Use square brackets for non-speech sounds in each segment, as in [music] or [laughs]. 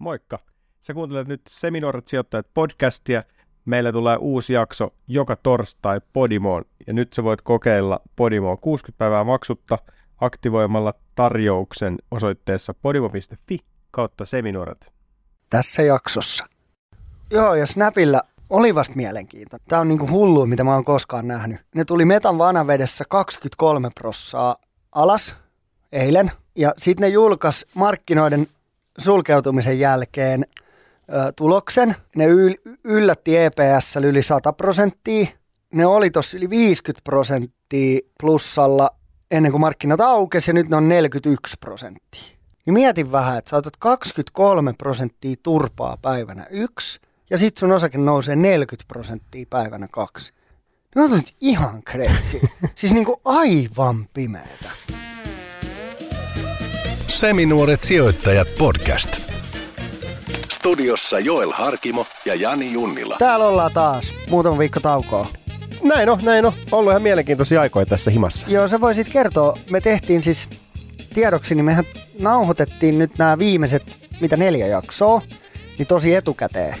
Moikka! Sä kuuntelet nyt Seminoorat sijoittajat podcastia. Meillä tulee uusi jakso joka torstai Podimoon ja nyt sä voit kokeilla Podimoa 60 päivää maksutta aktivoimalla tarjouksen osoitteessa podimo.fi kautta seminoorat. Tässä jaksossa. Joo, ja Snapilla oli vasta mielenkiintoinen. Tämä on niinku hullu, mitä mä oon koskaan nähnyt. Ne tuli metan vanavedessä 23 prossaa alas eilen. Ja sitten ne julkaisi markkinoiden sulkeutumisen jälkeen ö, tuloksen. Ne yl- yllätti EPS yli 100 prosenttia. Ne oli tossa yli 50 prosenttia plussalla ennen kuin markkinat aukesi ja nyt ne on 41 prosenttia. Niin mietin vähän, että sä otat 23 prosenttia turpaa päivänä yksi ja sit sun osake nousee 40 prosenttia päivänä kaksi. Ne on ihan crazy. [laughs] siis niinku aivan pimeetä. Seminuoret sijoittajat podcast. Studiossa Joel Harkimo ja Jani Junnila. Täällä ollaan taas. Muutama viikko taukoa. Näin on, näin on. Ollut ihan mielenkiintoisia aikoja tässä himassa. Joo, sä voisit kertoa. Me tehtiin siis tiedoksi, niin mehän nauhoitettiin nyt nämä viimeiset, mitä neljä jaksoa, niin tosi etukäteen.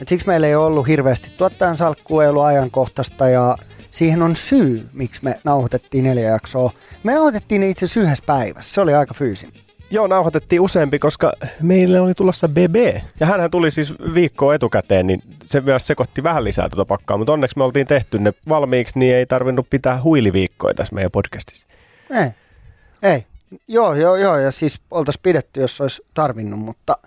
Et siksi meillä ei ole ollut hirveästi tuottajan salkkua, ei ollut ajankohtaista ja siihen on syy, miksi me nauhoitettiin neljä jaksoa. Me nauhoitettiin ne itse asiassa yhdessä päivässä. Se oli aika fyysin. Joo, nauhoitettiin useampi, koska meille oli tulossa BB. Ja hänhän tuli siis viikkoa etukäteen, niin se myös sekoitti vähän lisää tuota pakkaa. Mutta onneksi me oltiin tehty ne valmiiksi, niin ei tarvinnut pitää huiliviikkoja tässä meidän podcastissa. Ei, ei. Joo, joo, joo. Ja siis oltaisiin pidetty, jos olisi tarvinnut, mutta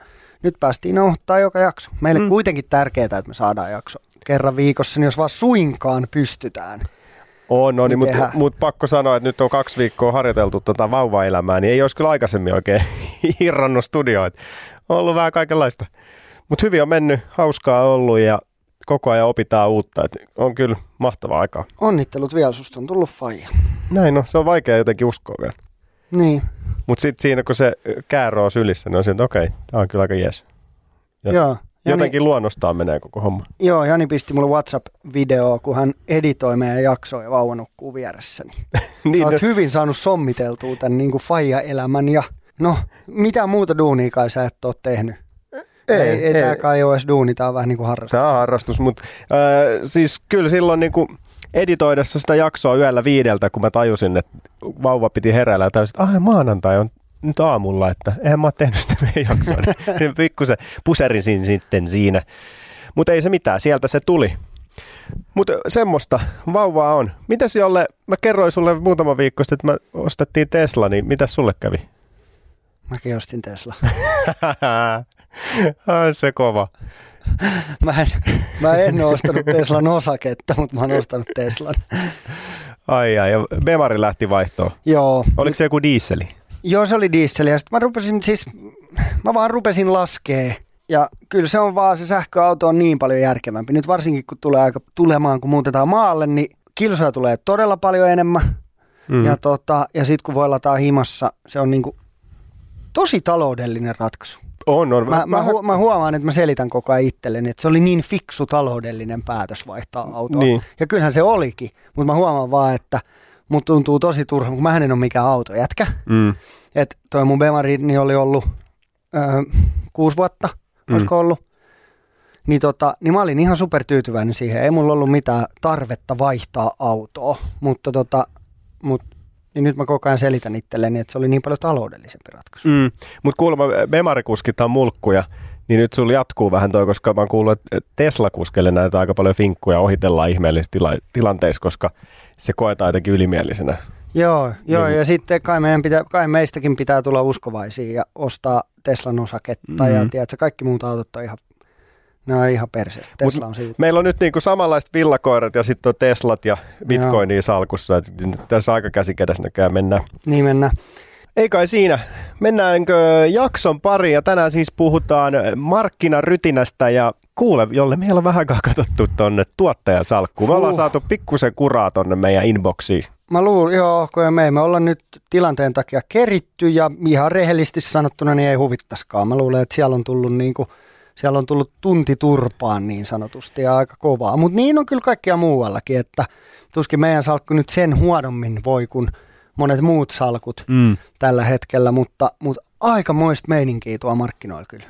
nyt päästiin nauhoittaa joka jakso. Meille mm. kuitenkin tärkeää, että me saadaan jakso kerran viikossa, niin jos vaan suinkaan pystytään. On, no, niin, mutta mut pakko sanoa, että nyt on kaksi viikkoa harjoiteltu tota vauvaelämää, niin ei olisi kyllä aikaisemmin oikein [laughs] irronnut studioon. On ollut vähän kaikenlaista. Mutta hyvin on mennyt, hauskaa ollut ja koko ajan opitaan uutta. Et on kyllä mahtavaa aikaa. Onnittelut vielä, susta on tullut faija. Näin on, se on vaikea jotenkin uskoa vielä. Niin, Mutta sitten siinä, kun se käärö on sylissä, niin on siinä, että okei, tämä on kyllä aika jees. Ja joo. Jani, Jotenkin luonnostaan menee koko homma. joo, Jani pisti mulle WhatsApp-videoa, kun hän editoi meidän jaksoa ja vauva nukkuu vieressäni. [laughs] niin, Sä oot hyvin saanut sommiteltua tämän niin kuin faija-elämän ja no, mitä muuta duunia kai sä et ole tehnyt? Ei, ei, ei, tää kai ole edes duuni, tää on vähän niin kuin harrastus. Tämä on harrastus, mutta äh, siis kyllä silloin niin kuin editoidessa sitä jaksoa yöllä viideltä, kun mä tajusin, että vauva piti heräillä ja tajusin, että ah, maanantai on nyt aamulla, että eihän mä oon tehnyt sitä meidän jaksoa. niin [laughs] pikkusen puserisin sitten siinä. Mutta ei se mitään, sieltä se tuli. Mutta semmoista vauvaa on. Mitäs Jolle, mä kerroin sulle muutama viikko sitten, että mä ostettiin Tesla, niin mitäs sulle kävi? Mäkin ostin Tesla. [laughs] Ai se kova. [laughs] Mä en, mä en ole ostanut Teslan osaketta, mutta mä oon ostanut Teslan. Ai ai, ja Bemari lähti vaihtoon. Joo, Oliko se joku diisseli? Joo se oli diesel ja sitten mä rupesin siis, mä vaan rupesin laskee. Ja kyllä se on vaan, se sähköauto on niin paljon järkevämpi. Nyt varsinkin kun tulee aika tulemaan, kun muutetaan maalle, niin kilsoja tulee todella paljon enemmän. Mm. Ja, tota, ja sitten kun voi lataa himassa, se on niinku tosi taloudellinen ratkaisu. On, on. Mä, mä, hu- mä huomaan, että mä selitän koko ajan itselleni, että se oli niin fiksu taloudellinen päätös vaihtaa autoa. Niin. Ja kyllähän se olikin, mutta mä huomaan vaan, että mut tuntuu tosi turha, kun mä en ole mikään autojätkä. Mm. Että toi mun Bemari niin oli ollut öö, kuusi vuotta, Mm. olisiko ollut. Niin, tota, niin mä olin ihan supertyytyväinen siihen. Ei mulla ollut mitään tarvetta vaihtaa autoa, mutta tota, mut, niin nyt mä koko ajan selitän itselleni, että se oli niin paljon taloudellisempi ratkaisu. Mm. Mutta kuulemma Bemarikuskit on mulkkuja, niin nyt sulla jatkuu vähän toi, koska mä oon kuullut, että Tesla-kuskelle näitä aika paljon finkkuja ohitellaan ihmeellisissä tila- tilanteissa, koska se koetaan jotenkin ylimielisenä. Joo, joo Niin. ja sitten kai, meidän pitää, kai meistäkin pitää tulla uskovaisia ja ostaa Teslan osaketta mm-hmm. ja tiedätkö, kaikki muut autot on ihan, ne on ihan perseestä. Tesla on siitä. Meillä on nyt niinku samanlaiset villakoirat ja sitten on Teslat ja Bitcoinia salkussa. Et tässä aika käsikädessä näköjään mennään. Niin mennä. Ei kai siinä. Mennäänkö jakson pariin ja tänään siis puhutaan markkinarytinästä ja kuule, jolle meillä on vähän aikaa katsottu tonne tuottajasalkkuun. Me ollaan saatu pikkusen kuraa tonne meidän inboxiin. Mä luulen, joo, kun me emme olla nyt tilanteen takia keritty ja ihan rehellisesti sanottuna niin ei huvittaskaan. Mä luulen, että siellä on tullut niinku, siellä on tullut tunti turpaan niin sanotusti ja aika kovaa. Mutta niin on kyllä kaikkia muuallakin, että tuskin meidän salkku nyt sen huonommin voi kuin monet muut salkut Mm. tällä hetkellä, mutta, mutta aika moista meininkiä tuo markkinoilla kyllä.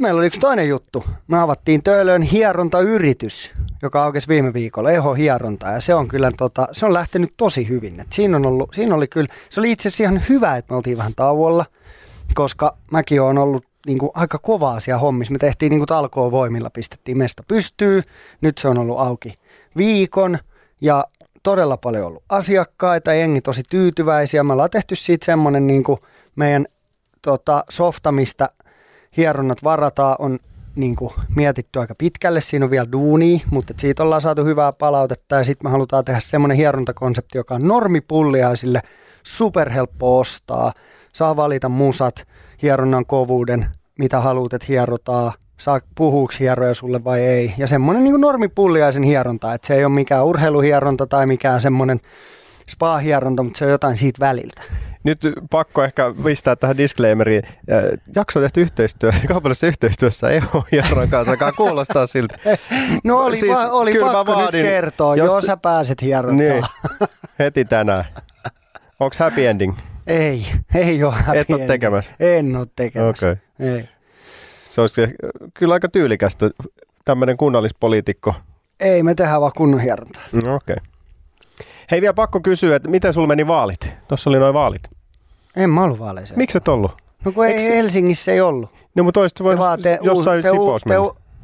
meillä oli yksi toinen juttu. Me avattiin Töölön hierontayritys, joka aukesi viime viikolla, Eho Hieronta. Ja se on kyllä tota, se on lähtenyt tosi hyvin. Et siinä, on ollut, siinä oli kyllä, se oli itse asiassa ihan hyvä, että me oltiin vähän tauolla, koska mäkin olen ollut niin kuin, aika kova asia hommissa. Me tehtiin niin kuin talkoon voimilla, pistettiin mesta pystyy. Nyt se on ollut auki viikon ja todella paljon ollut asiakkaita, jengi tosi tyytyväisiä. Me ollaan tehty siitä semmoinen niin meidän tota, softa, mistä hieronnat varataan, on niin kuin mietitty aika pitkälle. Siinä on vielä duuni, mutta siitä ollaan saatu hyvää palautetta ja sitten me halutaan tehdä semmoinen hierontakonsepti, joka on normipulliaisille superhelppo ostaa. Saa valita musat, hieronnan kovuuden, mitä haluat, että hierotaan, saa puhuuksi hieroja sulle vai ei. Ja semmoinen niin normipulliaisen hieronta, että se ei ole mikään urheiluhieronta tai mikään semmoinen spa-hieronta, mutta se on jotain siitä väliltä. Nyt pakko ehkä pistää tähän disclaimeriin. Jakso tehty yhteistyö, [laughs] kaupallisessa yhteistyössä EO Jarron kanssa, joka kuulostaa siltä. [laughs] No oli, siis, va- oli pakko vaadin, nyt kertoa, jos, jos sä pääset hierontaan. Niin, heti tänään. Onko happy ending? Ei, ei ole happy Et ole tekemässä? En ole tekemässä. Okay. Ei. Se olisi kyllä aika tyylikästä, tämmöinen kunnallispoliitikko. Ei, me tehdään vaan kunnon hierontaa. No, Okei. Okay. Hei vielä pakko kysyä, että miten sulla meni vaalit? Tuossa oli noin vaalit. En mä ollut vaaleissa. Miksi et ollut? No kun ei Eks... Helsingissä ei ollut. No mutta olisit voinut te jossain te, Sipos te,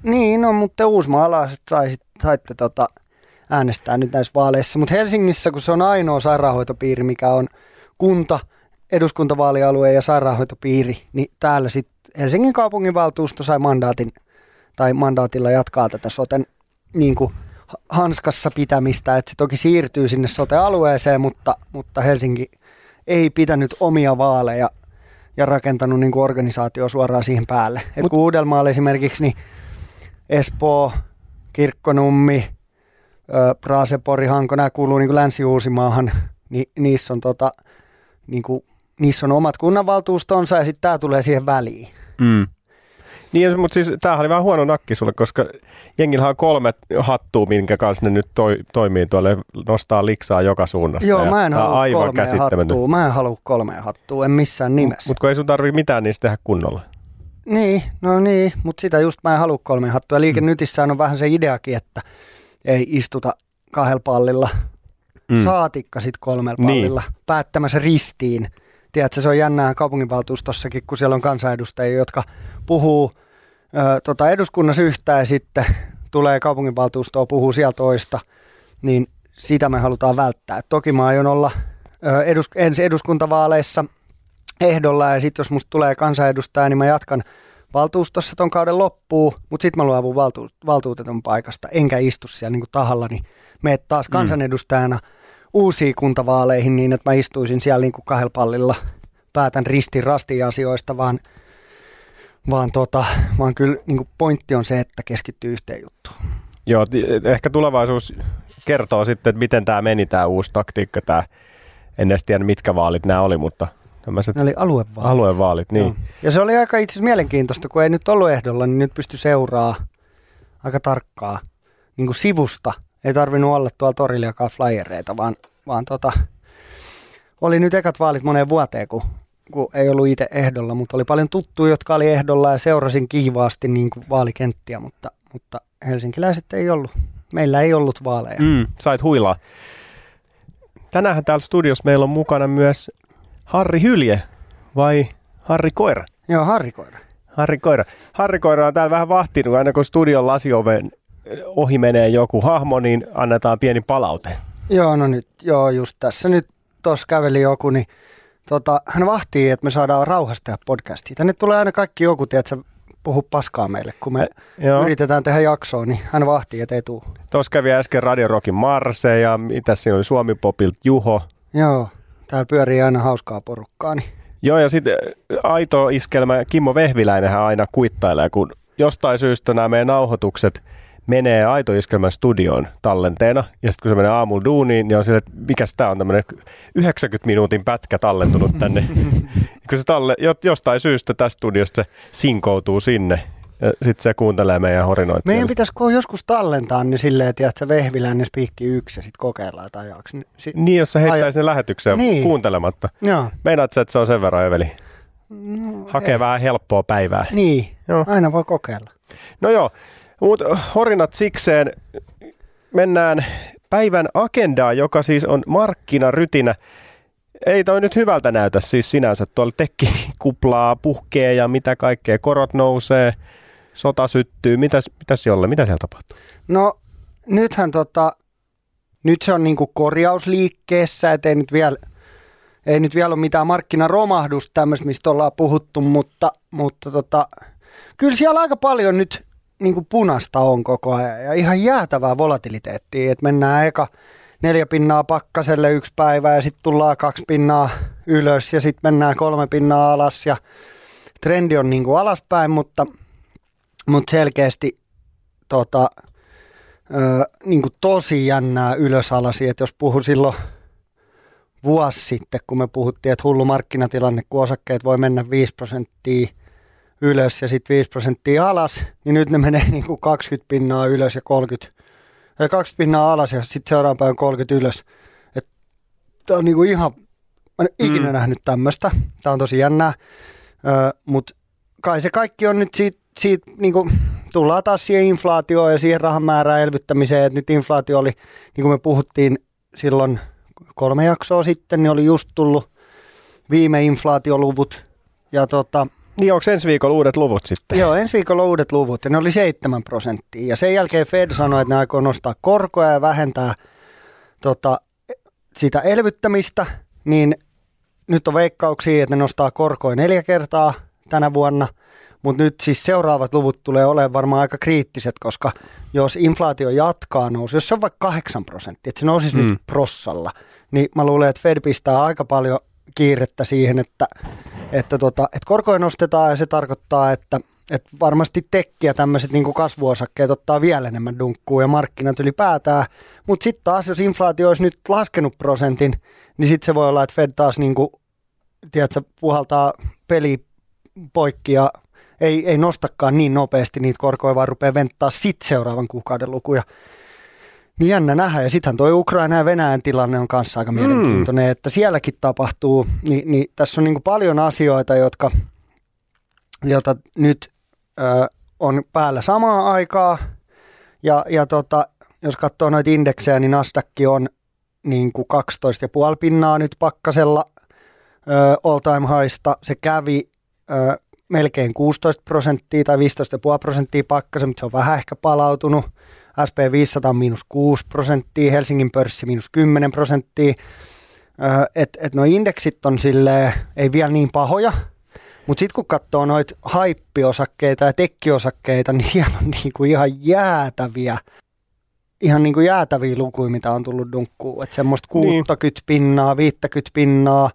Niin, no mutta te Uusmaalaiset saisit, saitte tota, äänestää nyt näissä vaaleissa. Mutta Helsingissä, kun se on ainoa sairaanhoitopiiri, mikä on kunta, eduskuntavaalialue ja sairaanhoitopiiri, niin täällä sitten Helsingin kaupunginvaltuusto sai mandaatin tai mandaatilla jatkaa tätä soten niin kuin hanskassa pitämistä, että se toki siirtyy sinne sote-alueeseen, mutta, mutta Helsinki ei pitänyt omia vaaleja ja rakentanut niin kuin organisaatio suoraan siihen päälle. Et Mut, kun Uudelmaalla esimerkiksi niin Espoo, Kirkkonummi, Praasepori, Hanko, nämä kuuluu niin kuin Länsi-Uusimaahan, niin niissä on, tota, niin kuin, niissä on omat kunnanvaltuustonsa ja sitten tämä tulee siihen väliin. Mm. Niin, mutta siis tämähän oli vähän huono nakki sulle, koska jengillä on kolme hattua, minkä kanssa ne nyt toi, toimii tuolle, nostaa liksaa joka suunnasta. Joo, mä en halua aivan hattua. Mä en halua kolmea hattua, en missään nimessä. Mutta kun ei sun tarvi mitään niistä tehdä kunnolla. Niin, no niin, mutta sitä just mä en halua kolmea hattua. Liikennytissään on vähän se ideakin, että ei istuta kahdella pallilla, mm. saatikka sitten kolmella niin. pallilla, niin. päättämässä ristiin. Tiedätkö, se on jännää kaupunginvaltuustossakin, kun siellä on kansanedustajia, jotka puhuu ö, tota eduskunnassa yhtään ja sitten tulee kaupunginvaltuustoa, puhuu sieltä toista, niin sitä me halutaan välttää. toki mä aion olla ö, edus, ensi eduskuntavaaleissa ehdolla ja sitten jos musta tulee kansanedustaja, niin mä jatkan valtuustossa ton kauden loppuu, mutta sitten mä luovun valtu, valtuutetun paikasta, enkä istu siellä niin tahallani. Meet taas mm. kansanedustajana mm. Uusiin kuntavaaleihin niin, että mä istuisin siellä niin kuin kahdella pallilla, päätän ristin rasti asioista, vaan – vaan, tota, vaan kyllä niin pointti on se, että keskittyy yhteen juttuun. Joo, ehkä tulevaisuus kertoo sitten, että miten tämä meni, tämä uusi taktiikka, tämä, en edes tiedä mitkä vaalit nämä oli, mutta tämmöiset ne oli aluevaalit. Aluevaalit, niin. Joo. Ja se oli aika itse asiassa mielenkiintoista, kun ei nyt ollut ehdolla, niin nyt pysty seuraa aika tarkkaa niin kuin sivusta. Ei tarvinnut olla tuolla torilla jakaa flyereita, vaan, vaan tota, oli nyt ekat vaalit moneen vuoteen, kun kun ei ollut itse ehdolla, mutta oli paljon tuttuja, jotka oli ehdolla ja seurasin kiivaasti niin kuin vaalikenttiä, mutta, mutta helsinkiläiset ei ollut. Meillä ei ollut vaaleja. Mm, sait huilaa. Tänään täällä studiossa meillä on mukana myös Harri Hylje vai Harri Koira? Joo, Harri Koira. Harri Koira. Harri Koira on täällä vähän vahtinut, aina kun studion lasioven ohi menee joku hahmo, niin annetaan pieni palaute. Joo, no nyt, joo, just tässä nyt tuossa käveli joku, niin tota, hän vahtii, että me saadaan rauhassa tehdä podcastia. Tänne tulee aina kaikki joku, tiedätkö, puhu paskaa meille, kun me Joo. yritetään tehdä jaksoa, niin hän vahtii, että ei tule. Tuossa kävi äsken Radio Rockin Marse ja mitä siinä oli Suomi Popilt Juho. Joo, täällä pyörii aina hauskaa porukkaa. Niin. Joo, ja sitten aito iskelmä Kimmo Vehviläinen aina kuittailee, kun jostain syystä nämä meidän nauhoitukset – menee Aitoiskelmän studioon tallenteena, ja sitten kun se menee aamulla duuniin, niin on sille, että mikä tämä on tämmöinen 90 minuutin pätkä tallentunut tänne. [laughs] kun se talle, jostain syystä tästä studiosta se sinkoutuu sinne, ja sitten se kuuntelee meidän horinoita. Meidän siellä. pitäisi kun joskus tallentaa, niin silleen, että se vehviläinen spiikki yksi ja sitten kokeillaan, että ajaksi. Sit niin, jos sä heittäisi aja... ne lähetykseen niin. kuuntelematta. Joo. Meinaat sä, että se on sen verran, Eveli? hakee vähän helppoa päivää. Niin, Joo. aina voi kokeilla. No joo, mutta horinat sikseen. Mennään päivän agendaan, joka siis on markkinarytinä. Ei toi nyt hyvältä näytä siis sinänsä. Tuolla tekki kuplaa, puhkee ja mitä kaikkea. Korot nousee, sota syttyy. Mitäs, mitäs jolle? Mitä siellä tapahtuu? No nythän tota, nyt se on niinku korjausliikkeessä, et ei nyt vielä ei nyt vielä ole mitään markkinaromahdusta tämmöistä, mistä ollaan puhuttu, mutta, mutta tota, kyllä siellä aika paljon nyt niin kuin punasta on koko ajan. Ja ihan jäätävää volatiliteettia, että mennään eka neljä pinnaa pakkaselle yksi päivä ja sitten tullaan kaksi pinnaa ylös ja sitten mennään kolme pinnaa alas ja trendi on niin kuin alaspäin, mutta, mutta selkeästi tota, ö, niin kuin tosi jännää ylösalasi, että jos puhu silloin vuosi sitten, kun me puhuttiin, että hullu markkinatilanne, kun osakkeet voi mennä 5 prosenttia ylös ja sitten 5 prosenttia alas, niin nyt ne menee niin kuin 20 pinnaa ylös ja 30, ja 20 pinnaa alas ja sitten seuraavan päivän 30 ylös. Tämä on niin kuin ihan, mä en ikinä mm. nähnyt tämmöistä. Tämä on tosi jännää, mutta kai se kaikki on nyt siitä, siitä niin kuin, tullaan taas siihen inflaatioon ja siihen rahan määrään elvyttämiseen, että nyt inflaatio oli, niin kuin me puhuttiin silloin kolme jaksoa sitten, niin oli just tullut viime inflaatioluvut ja tota, Niin onko ensi viikolla uudet luvut sitten? Joo, ensi viikolla uudet luvut ja ne oli 7 prosenttia. Ja sen jälkeen Fed sanoi, että ne aikoo nostaa korkoja ja vähentää tota, sitä elvyttämistä, niin nyt on veikkauksia, että ne nostaa korkoja neljä kertaa tänä vuonna, mutta nyt siis seuraavat luvut tulee olemaan varmaan aika kriittiset, koska jos inflaatio jatkaa nousu, jos se on vaikka 8 prosenttia, että se nousisi mm. nyt prossalla, niin mä luulen, että Fed pistää aika paljon kiirettä siihen, että, että, tota, että korkoja nostetaan ja se tarkoittaa, että, että varmasti tekkiä tämmöiset niin kasvuosakkeet ottaa vielä enemmän dunkkuu ja markkinat ylipäätään. Mutta sitten taas, jos inflaatio olisi nyt laskenut prosentin, niin sitten se voi olla, että Fed taas niin kuin, tiedätkö, puhaltaa peli poikki ja ei, ei nostakaan niin nopeasti niitä korkoja, vaan rupeaa venttaa sitten seuraavan kuukauden lukuja. Niin jännä nähdä. Ja sittenhän tuo Ukraina ja Venäjän tilanne on kanssa aika mielenkiintoinen, mm. että sielläkin tapahtuu. Niin, niin tässä on niin paljon asioita, jotka, joita nyt ö, on päällä samaa aikaa. Ja, ja tota, jos katsoo noita indeksejä, niin Nasdaq on niin kuin 12,5 pinnaa nyt pakkasella ö, all time highsta. Se kävi ö, melkein 16 prosenttia tai 15,5 prosenttia pakkasen, mutta se on vähän ehkä palautunut. SP500 on miinus 6 prosenttia, Helsingin pörssi miinus 10 prosenttia. Että et nuo indeksit on silleen, ei vielä niin pahoja, mutta sitten kun katsoo noita haippiosakkeita ja tekkiosakkeita, niin siellä on niinku ihan jäätäviä, ihan niinku jäätäviä lukuja, mitä on tullut dunkkuun. Että semmoista 60 niin. pinnaa, 50 pinnaa,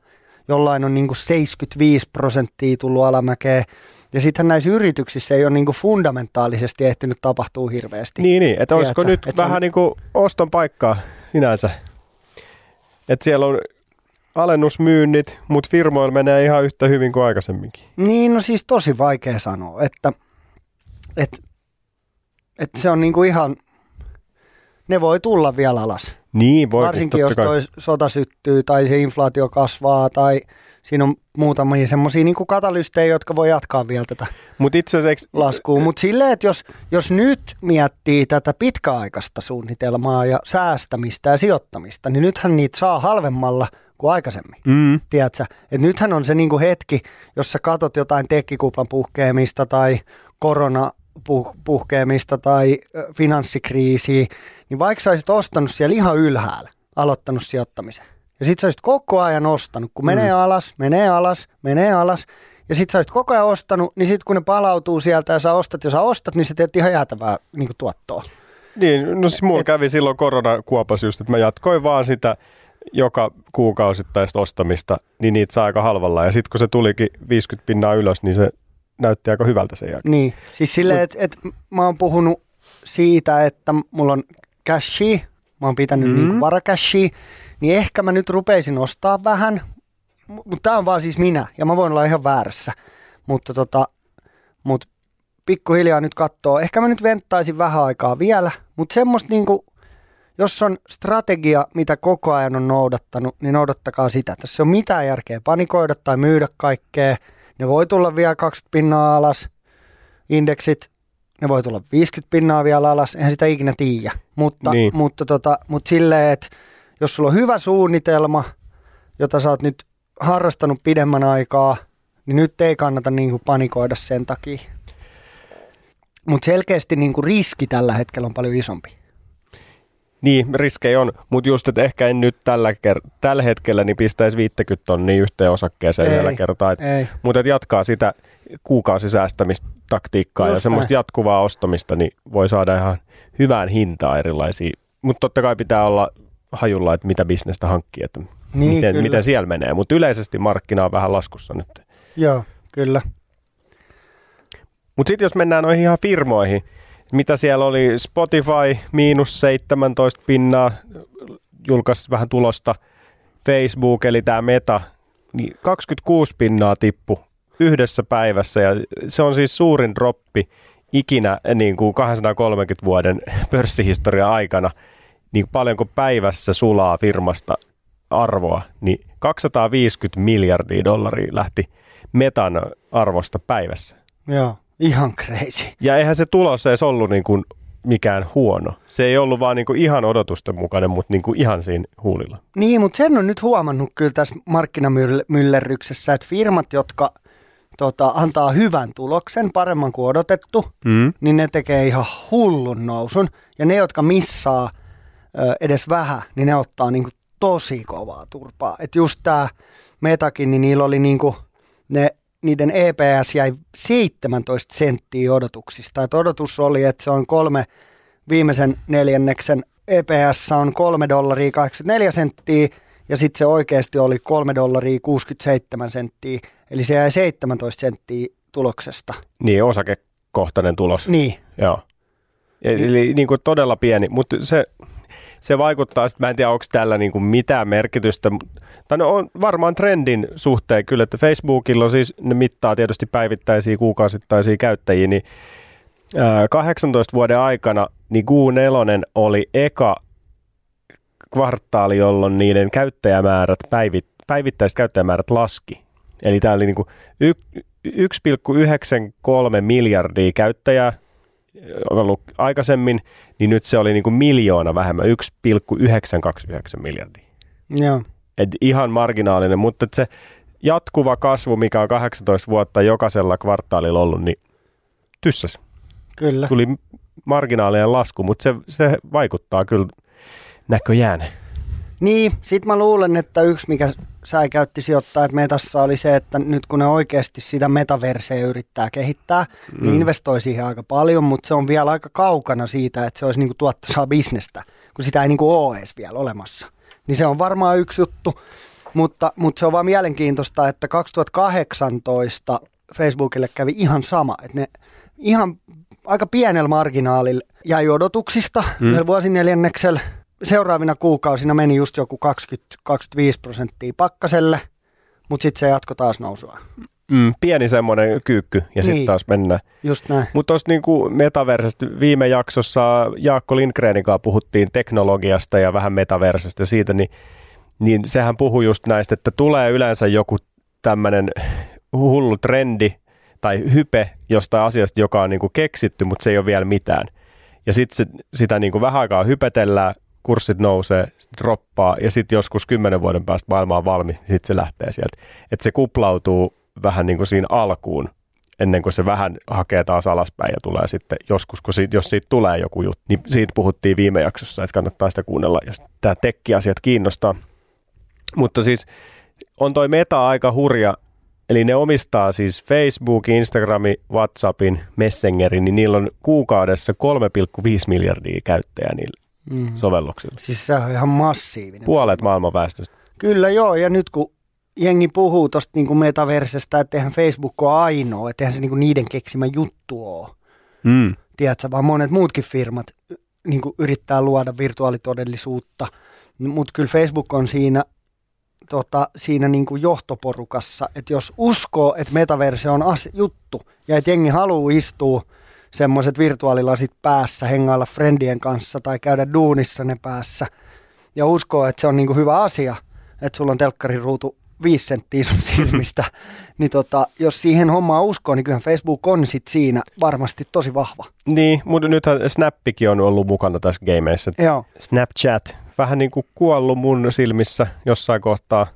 jollain on niinku 75 prosenttia tullut alamäkeä. Ja sittenhän näissä yrityksissä ei ole niinku fundamentaalisesti ehtinyt tapahtua hirveästi. Niin, niin. että olisiko nyt et vähän on... niin kuin oston paikkaa sinänsä. Että siellä on alennusmyynnit, mutta firmoilla menee ihan yhtä hyvin kuin aikaisemminkin. Niin, no siis tosi vaikea sanoa, että, että, että se on niinku ihan, ne voi tulla vielä alas. Niin, voi. Varsinkin jos toi sota syttyy tai se inflaatio kasvaa tai siinä on muutamia semmoisia niin katalystejä, jotka voi jatkaa vielä tätä Mut itse asiassa, laskua. Mutta silleen, että jos, jos nyt miettii tätä pitkäaikaista suunnitelmaa ja säästämistä ja sijoittamista, niin nythän niitä saa halvemmalla kuin aikaisemmin. Mm. Tiedätkö? Et nythän on se niinku hetki, jos sä katot jotain tekkikuplan puhkeamista tai korona puhkeamista tai finanssikriisiä, niin vaikka sä olisit ostanut siellä ihan ylhäällä, aloittanut sijoittamisen, ja sit sä olisit koko ajan ostanut, kun menee mm. alas, menee alas, menee alas, ja sit sä olisit koko ajan ostanut, niin sit kun ne palautuu sieltä ja sä ostat ja sä ostat, niin sä teet ihan jäätävää niin tuottoa. Niin, no siis mulla Et... kävi silloin koronakuopas just, että mä jatkoin vaan sitä joka kuukausittaista ostamista, niin niitä saa aika halvalla. Ja sitten kun se tulikin 50 pinnaa ylös, niin se näytti aika hyvältä sen jälkeen. Niin, siis silleen, että et mä oon puhunut siitä, että mulla on cashi, mä oon pitänyt mm. niin varacashia, niin ehkä mä nyt rupeisin ostaa vähän, mutta tämä on vaan siis minä, ja mä voin olla ihan väärässä. Mutta tota, mut pikkuhiljaa nyt katsoo, ehkä mä nyt venttaisin vähän aikaa vielä, mutta semmoista niinku, jos on strategia, mitä koko ajan on noudattanut, niin noudattakaa sitä. Tässä on mitään järkeä panikoida tai myydä kaikkea, Ne voi tulla vielä 20 pinnaa alas, indeksit, ne voi tulla 50 pinnaa vielä alas, eihän sitä ikinä tiedä. Mutta, Niin. mutta, tota, mutta silleen, että jos sulla on hyvä suunnitelma, jota sä oot nyt harrastanut pidemmän aikaa, niin nyt ei kannata niin kuin panikoida sen takia. Mutta selkeästi niin kuin riski tällä hetkellä on paljon isompi. Niin, riskejä on, mutta just, että ehkä en nyt tällä, ker- tällä hetkellä niin pistäisi 50 tonnia yhteen osakkeeseen Ei, yhdellä kertaa. Mutta et jatkaa sitä kuukausisäästämistaktiikkaa ja Just semmoista näin. jatkuvaa ostamista, niin voi saada ihan hyvään hintaan erilaisia. Mutta totta kai pitää olla hajulla, että mitä bisnestä hankkii, että Niin, miten, kyllä. miten siellä menee. Mutta yleisesti markkina on vähän laskussa nyt. Joo, kyllä. Mutta sitten jos mennään noihin ihan firmoihin, mitä siellä oli, Spotify miinus 17 pinnaa, julkaisi vähän tulosta, Facebook eli tämä Meta, niin 26 pinnaa tippu yhdessä päivässä ja se on siis suurin droppi ikinä niin kuin 230 vuoden pörssihistorian aikana, niin paljonko päivässä sulaa firmasta arvoa, niin 250 miljardia dollaria lähti Metan arvosta päivässä. Joo, ihan crazy. Ja eihän se tulos edes ollut niin kuin mikään huono. Se ei ollut vaan niin kuin ihan odotusten mukainen, mutta niin kuin ihan siinä huulilla. Niin, mutta sen on nyt huomannut kyllä tässä markkinamyllerryksessä, että firmat, jotka tota, antaa hyvän tuloksen, paremman kuin odotettu, Mm. niin ne tekee ihan hullun nousun. Ja ne, jotka missaa edes vähän, niin ne ottaa niinku tosi kovaa turpaa. Et just tämä Metakin, niin niillä oli niinku, ne, niiden EPS jäi 17 senttiä odotuksista. Et odotus oli, että se on kolme viimeisen neljänneksen EPS on 3 dollaria 84 senttiä ja sitten se oikeasti oli 3 dollaria 67 senttiä. Eli se jäi 17 senttiä tuloksesta. Niin, osakekohtainen tulos. Niin, Joo. Eli niin kuin todella pieni, mutta se, se vaikuttaa, sit mä en tiedä onko tällä niin kuin mitään merkitystä, tai no on varmaan trendin suhteen kyllä, että Facebookilla on siis, ne mittaa tietysti päivittäisiä kuukausittaisia käyttäjiä, niin ää, 18 vuoden aikana niin Q4 oli eka kvartaali, jolloin niiden käyttäjämäärät, päivit, päivittäiset käyttäjämäärät laski. Eli tämä oli niin kuin y- 1,93 miljardia käyttäjää ollut aikaisemmin, niin nyt se oli niin kuin miljoona vähemmän, 1,929 miljardia. joo. Et ihan marginaalinen, mutta se jatkuva kasvu, mikä on 18 vuotta jokaisella kvartaalilla ollut, niin tyssäs. Kyllä. Tuli marginaalinen lasku, mutta se, se vaikuttaa kyllä näköjään. Niin, sit mä luulen, että yksi mikä säikäytti sijoittaa, että metassa oli se, että nyt kun ne oikeasti sitä metaverseä yrittää kehittää, mm. niin investoi siihen aika paljon, mutta se on vielä aika kaukana siitä, että se olisi niinku tuottosaa bisnestä, kun sitä ei niinku ole edes vielä olemassa. Niin se on varmaan yksi juttu, mutta, mutta se on vaan mielenkiintoista, että 2018 Facebookille kävi ihan sama, että ne ihan aika pienellä marginaalilla jäi odotuksista mm. vuosineljänneksellä. Seuraavina kuukausina meni just joku 20-25 prosenttia pakkaselle, mutta sitten se jatko taas nousua. Mm, pieni semmoinen kyykky ja sitten Niin. taas mennään. Just näin. Mutta tuosta niinku metaversesta viime jaksossa Jaakko Lindgrenin kanssa puhuttiin teknologiasta ja vähän metaversesta siitä, niin, niin sehän puhui just näistä, että tulee yleensä joku tämmöinen hullu trendi tai hype jostain asiasta, joka on niinku keksitty, mutta se ei ole vielä mitään. Ja sitten sitä niinku vähän aikaa hypetellään, kurssit nousee, droppaa ja sitten joskus kymmenen vuoden päästä maailma on valmis, niin sitten se lähtee sieltä. Että se kuplautuu vähän niin kuin siinä alkuun ennen kuin se vähän hakee taas alaspäin ja tulee sitten joskus, kun siitä, jos siitä tulee joku juttu, niin siitä puhuttiin viime jaksossa, että kannattaa sitä kuunnella, jos tämä tekkiasiat kiinnostaa. Mutta siis on toi meta aika hurja, eli ne omistaa siis Facebookin, Instagramin, Whatsappin, Messengerin, niin niillä on kuukaudessa 3,5 miljardia käyttäjää niillä Mm. sovelluksilla. Siis se on ihan massiivinen. Puolet maailman väestöstä. Kyllä joo, ja nyt kun jengi puhuu tuosta niinku metaversestä, että eihän Facebook ole ainoa, että eihän se niinku niiden keksimä juttu ole. Mm. Tiedätkö, vaan monet muutkin firmat niin yrittää luoda virtuaalitodellisuutta. Mutta kyllä Facebook on siinä, tota, siinä niin kuin johtoporukassa, että jos uskoo, että metaverse on as- juttu ja että jengi haluaa istua semmoiset virtuaalilasit päässä, hengailla friendien kanssa tai käydä duunissa ne päässä ja uskoo, että se on niin kuin hyvä asia, että sulla on telkkarin ruutu viisi senttiä sun silmistä, [laughs] niin tota, jos siihen hommaan uskoo, niin kyllähän Facebook on sit siinä varmasti tosi vahva. Niin, mutta nythän Snappikin on ollut mukana tässä gameissa. Joo. Snapchat, vähän niin kuin kuollut mun silmissä jossain kohtaa,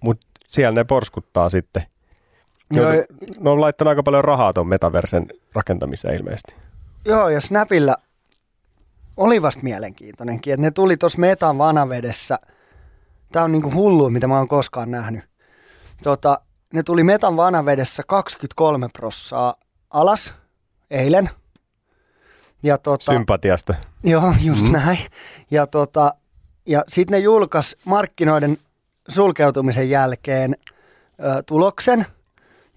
mutta siellä ne porskuttaa sitten. Joo, Joo, ne on laittanut aika paljon rahaa tuon metaversen rakentamiseen ilmeisesti. Joo, ja Snapilla oli vasta mielenkiintoinenkin, että ne tuli tuossa metan vanavedessä. Tämä on niinku hullu, mitä mä oon koskaan nähnyt. Tota, ne tuli metan vanavedessä 23 prossaa alas eilen. Ja tota, Sympatiasta. Joo, just mm. näin. Ja, tota, ja sitten ne julkaisi markkinoiden sulkeutumisen jälkeen ö, tuloksen.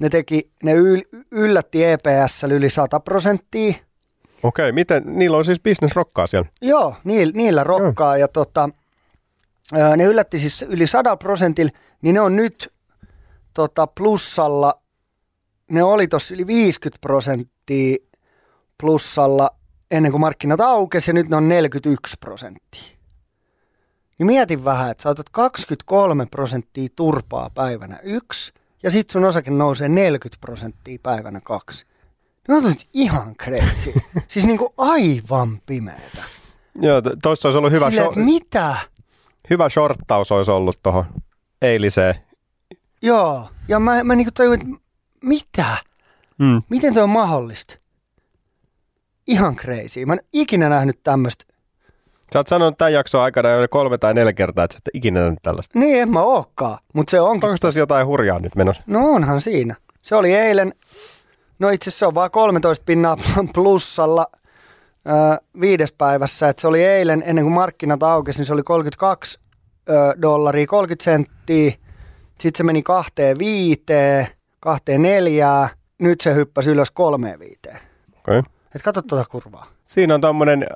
Ne, teki, ne yl- yllätti EPS yli 100 prosenttia. Okei, miten, niillä on siis business rokkaa siellä. Joo, niillä, niillä rokkaa. Ja tota, ne yllätti siis yli 100 prosentilla, niin ne on nyt tota, plussalla, ne oli tuossa yli 50 prosenttia plussalla ennen kuin markkinat aukesi ja nyt ne on 41 prosenttia. Niin mietin vähän, että sä otat 23 prosenttia turpaa päivänä yksi ja sit sun osake nousee 40 prosenttia päivänä kaksi. Ne on ihan crazy. [laughs] siis niinku aivan pimeetä. Joo, tuossa olisi ollut hyvä, Silleen, shor- mitä? hyvä shorttaus olisi ollut tuohon eiliseen. Joo, ja mä, mä niinku tajuin, että mitä? Mm. Miten toi on mahdollista? Ihan crazy. Mä en ikinä nähnyt tämmöistä. Sä oot sanonut tämän jakson aikana jo kolme tai neljä kertaa, että sä et ikinä nähnyt tällaista. Niin, en mä ookaan, mutta se onkin. Onko tässä jotain hurjaa nyt menossa? No onhan siinä. Se oli eilen, no itse asiassa se on vaan 13 pinnaa [laughs] plussalla öö, viides päivässä. Et se oli eilen, ennen kuin markkinat aukesi, niin se oli 32 öö, dollaria, 30 senttiä. Sitten se meni kahteen viiteen, kahteen neljään. Nyt se hyppäsi ylös kolmeen viiteen. Okei. Okay. Et katso tuota kurvaa. Siinä on tommonen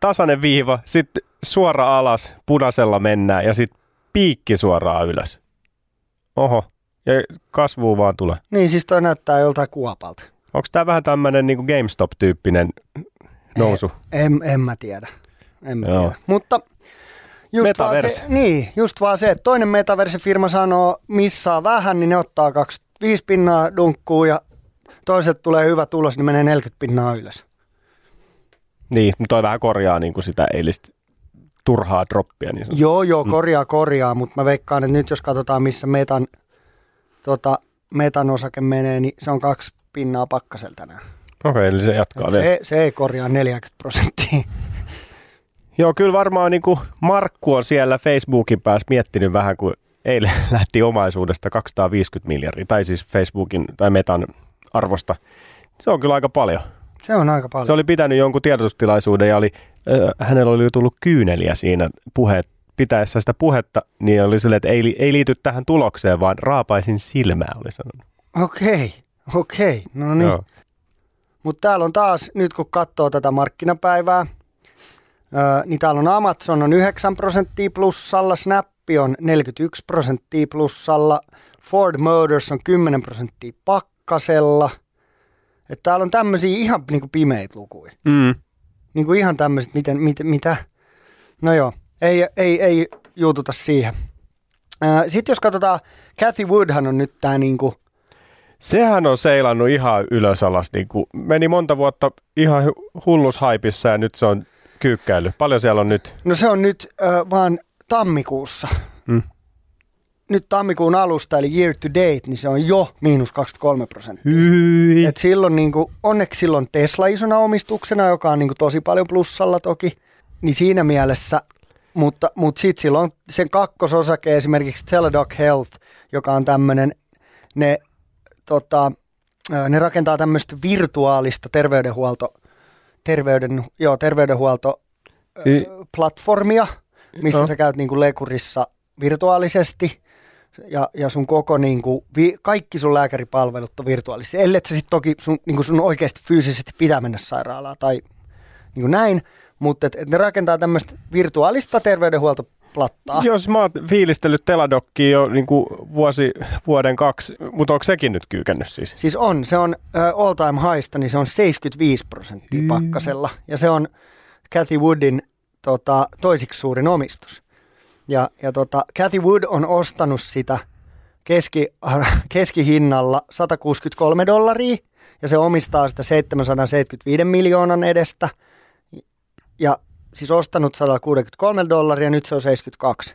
tasainen viiva, sitten suora alas, punaisella mennään ja sitten piikki suoraan ylös. Oho, ja kasvuu vaan tulee. Niin, siis toi näyttää joltain kuopalta. Onko tämä vähän tämmöinen niin GameStop-tyyppinen nousu? En, en mä tiedä. En mä Joo. tiedä. Mutta just vaan, se, niin, just vaan se, että toinen metaverse-firma sanoo missaa vähän, niin ne ottaa 25 pinnaa dunkkuu ja toiset tulee hyvä tulos, niin menee 40 pinnaa ylös. Niin, mutta toi vähän korjaa niin kuin sitä eilistä turhaa droppia. Niin. Joo, joo, korjaa, korjaa, mutta mä veikkaan, että nyt jos katsotaan, missä metan, tota, metan osake menee, niin se on kaksi pinnaa pakkasella tänään. Okei, eli se jatkaa se, se ei korjaa 40 prosenttia. [laughs] Joo, kyllä varmaan niin kuin Markku on siellä Facebookin päässä miettinyt vähän, kun eilen [laughs] lähti omaisuudesta 250 miljardia, tai siis Facebookin tai Metan arvosta. Se on kyllä aika paljon. Se on aika paljon. Se oli pitänyt jonkun tiedotustilaisuuden ja oli, äh, hänellä oli tullut kyyneliä siinä puheet, pitäessä sitä puhetta, niin oli silleen, että ei, ei liity tähän tulokseen, vaan raapaisin silmää, oli sanonut. Okei, okei, no niin. Joo. Mutta täällä on taas, nyt kun katsoo tätä markkinapäivää, öö, niin täällä on Amazon on 9 prosenttia plussalla, Snap on 41 prosenttia plussalla, Ford Motors on 10 prosenttia pakkasella. Että täällä on tämmöisiä ihan niinku pimeitä lukuja. Mm. Niinku ihan tämmöiset, miten, mit, mitä? No joo, ei, ei, ei juututa siihen. Sitten jos katsotaan, Cathy Woodhan on nyt tämä niinku, Sehän on seilannut ihan ylös alas. Niin kuin meni monta vuotta ihan hu- hullus haipissa ja nyt se on kyykkäily. Paljon siellä on nyt? No se on nyt ö, vaan tammikuussa. Mm. Nyt tammikuun alusta, eli year to date, niin se on jo miinus 23 prosenttia. Hyi. Et silloin niinku, onneksi silloin Tesla isona omistuksena, joka on niinku tosi paljon plussalla toki, niin siinä mielessä, mutta, mutta sitten silloin sen kakkososake esimerkiksi Teladoc Health, joka on tämmöinen, ne, tota, ne rakentaa tämmöistä virtuaalista terveydenhuolto, terveyden, joo, terveydenhuolto platformia, missä sä käyt niin kuin lekurissa virtuaalisesti ja, ja sun koko niin kuin, vi, kaikki sun lääkäripalvelut on virtuaalisesti. Ellei sä sitten toki sun, niin kuin sun oikeasti fyysisesti pitää mennä sairaalaan tai niin kuin näin, mutta et, et ne rakentaa tämmöistä virtuaalista terveydenhuoltoplattaa. Jos mä oon fiilistellyt Teladokkia jo niin kuin vuosi, vuoden kaksi, mutta onko sekin nyt kyykännyt siis? Siis on, se on uh, all time highsta, niin se on 75 prosenttia Mm. pakkasella. Ja se on Cathy Woodin tota, toisiksi suurin omistus. Ja, ja tota, Cathy Wood on ostanut sitä keski, [laughs] keskihinnalla 163 dollaria ja se omistaa sitä 775 miljoonan edestä ja siis ostanut 163 dollaria, nyt se on 72.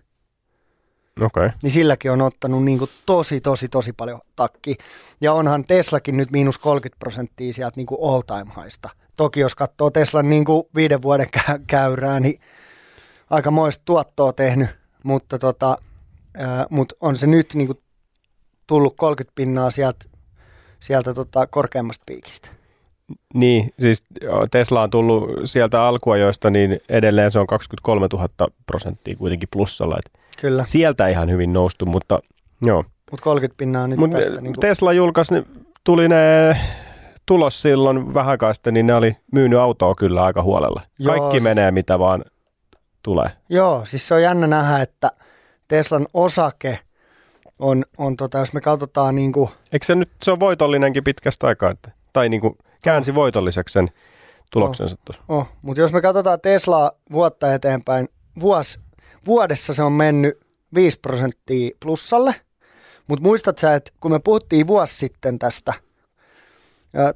Okei. Okay. Niin silläkin on ottanut niin kuin tosi, tosi, tosi paljon takki. Ja onhan Teslakin nyt miinus 30 prosenttia sieltä niin kuin all time haista. Toki jos katsoo Teslan niin kuin viiden vuoden kä- käyrää, niin aika moista tuottoa tehnyt, mutta tota, ää, mut on se nyt niin kuin tullut 30 pinnaa sieltä, sieltä tota korkeammasta piikistä. Niin, siis Tesla on tullut sieltä alkuajoista, niin edelleen se on 23 000 prosenttia kuitenkin plussalla. Et Kyllä, sieltä ihan hyvin noustu, mutta joo. mutta 30 pinnaa nyt Mut tästä. Niin Tesla julkaisi, niin tuli ne tulos silloin vähän aikaa sitten, niin ne oli myynyt autoa kyllä aika huolella. Joo, Kaikki menee mitä vaan tulee. Joo, siis se on jännä nähdä, että Teslan osake on, on tota, jos me katsotaan niin kuin, Eikö se nyt, se on voitollinenkin pitkästä aikaa, että, tai niin kuin käänsi voitolliseksi sen tuloksensa tuossa. Oh, mutta jos me katsotaan Teslaa vuotta eteenpäin, vuos, vuodessa se on mennyt 5 prosenttia plussalle. Mutta muistat sä, että kun me puhuttiin vuosi sitten tästä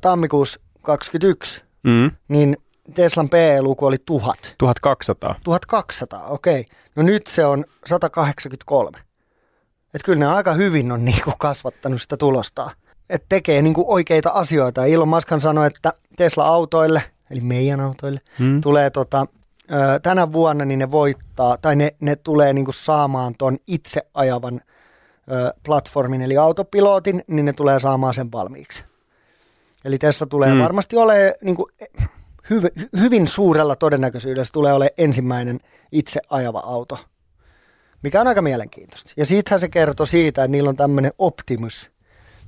tammikuussa 21, Mm. niin Teslan PE-luku oli 1000. 1200. 1200, okei. No nyt se on 183. Et kyllä ne aika hyvin on niinku kasvattanut sitä tulostaa. Et tekee niinku oikeita asioita. Elon Muskhan sanoi, että Tesla-autoille, eli meidän autoille, Mm. tulee tota, ö, tänä vuonna niin ne voittaa, tai ne, ne tulee niinku saamaan ton itse ajavan ö, platformin, eli autopilotin, niin ne tulee saamaan sen valmiiksi. Eli Tesla tulee Mm. mm. varmasti olemaan niinku, hyv, hyvin suurella todennäköisyydellä tulee olemaan ensimmäinen itse ajava auto, mikä on aika mielenkiintoista. Ja siitähän se kertoo siitä, että niillä on tämmöinen Optimus,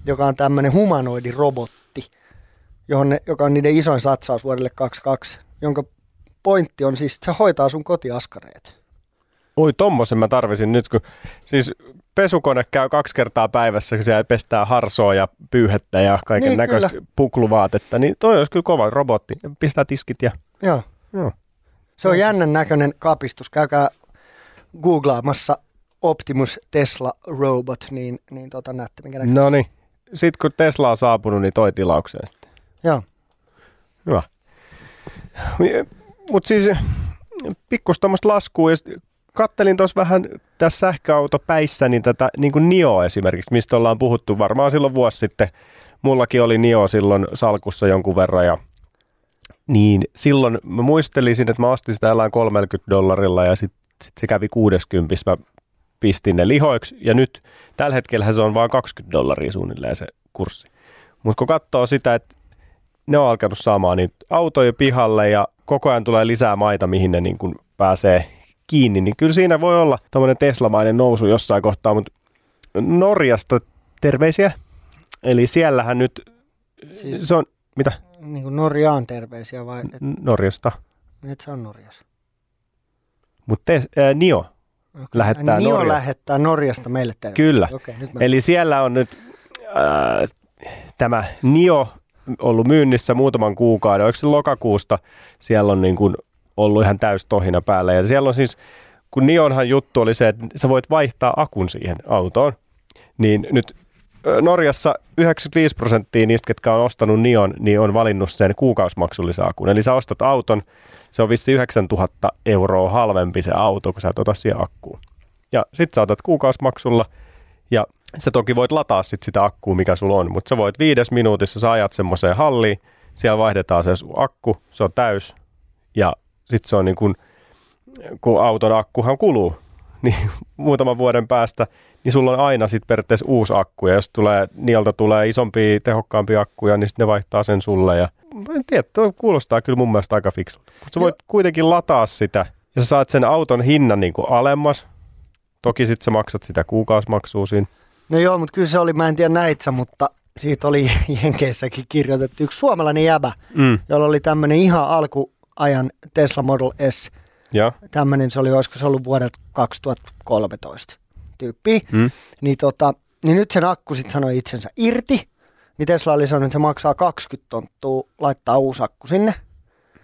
joka on tämmöinen humanoidirobotti, johon ne, joka on niiden isoin satsaus vuodelle 22, jonka pointti on siis, että se hoitaa sun kotiaskareet. Oi, tommosen mä tarvisin nyt, kun siis pesukone käy kaksi kertaa päivässä, kun siellä pestää harsoa ja pyyhettä ja kaiken Niin, näköistä pukluvaatetta, niin toi olisi kyllä kova robotti. Pistää tiskit ja Joo. joo. Se on jännän näköinen kapistus. Käykää googlaamassa Optimus Tesla Robot, niin, niin tota näette, minkä näköinen. No niin. Sitten kun Tesla on saapunut, niin toi tilaukseen sitten. Joo. Hyvä. Mutta siis pikkus tuommoista laskua, ja kattelin tuossa vähän tässä sähköautopäissä, niin tätä niin kuin Nio esimerkiksi, mistä ollaan puhuttu varmaan silloin vuosi sitten. Mullakin oli Nio silloin salkussa jonkun verran ja niin silloin mä muistelisin, että mä ostin sitä jollain 30 dollarilla ja sitten sit se kävi 60, mä pistin ne lihoiksi ja nyt tällä hetkellä se on vain 20 dollaria suunnilleen se kurssi. Mutta kun katsoo sitä, että ne on alkanut saamaan niitä autoja pihalle ja koko ajan tulee lisää maita, mihin ne niin kuin pääsee kiinni, niin kyllä siinä voi olla tämmöinen Teslamainen nousu jossain kohtaa, mutta Norjasta terveisiä. Eli siellähän nyt, Siis se on, mitä? niin kuin Norjaan terveisiä vai et, Norjasta. et se on Norjassa? Mutta ää, Nio, Okay. Lähettää Nio Norjasta. lähettää Norjasta meille terveisiä. Kyllä. Okei, nyt mä... Eli siellä on nyt ää, tämä Nio ollut myynnissä muutaman kuukauden, oliko se lokakuusta, siellä on niin kuin ollut ihan täys tohina päällä. Ja siellä on siis, kun Nionhan juttu oli se, että sä voit vaihtaa akun siihen autoon, niin nyt Norjassa 95 prosenttia niistä, ketkä on ostanut Nion, niin on valinnut sen kuukausimaksullisen akun. Eli sä ostat auton, se on vissi 9000 euroa halvempi se auto, kun sä et ota siihen akkuun. Ja sit sä otat kuukausimaksulla, ja sä toki voit lataa sit sitä akkua, mikä sulla on, mutta sä voit viides minuutissa, sä ajat semmoiseen halliin, siellä vaihdetaan se sun akku, se on täys, ja sitten se on niin kuin, kun auton akkuhan kuluu, [laughs] niin muutaman vuoden päästä, niin sulla on aina sitten periaatteessa uusi akku, ja jos tulee, niiltä tulee isompia, tehokkaampia akkuja, niin sitten ne vaihtaa sen sulle, ja en tiedä, tuo kuulostaa kyllä mun mielestä aika fiksulta. Mutta sä voit kuitenkin lataa sitä, ja sä saat sen auton hinnan niin kuin alemmas, toki sitten sä maksat sitä kuukausimaksua siinä, No joo, mutta kyllä se oli, mä en tiedä näit sä, mutta siitä oli [laughs] Jenkeissäkin kirjoitettu yksi suomalainen jäbä, mm. jolla oli tämmöinen ihan alkuajan Tesla Model S. ja Tämmöinen se oli, olisiko se ollut vuodelta 2013 tyyppi. Mm. Niin, tota, niin nyt sen akku sitten sanoi itsensä irti. Niin Tesla oli sanonut, että se maksaa 20 tonttua laittaa uusi akku sinne.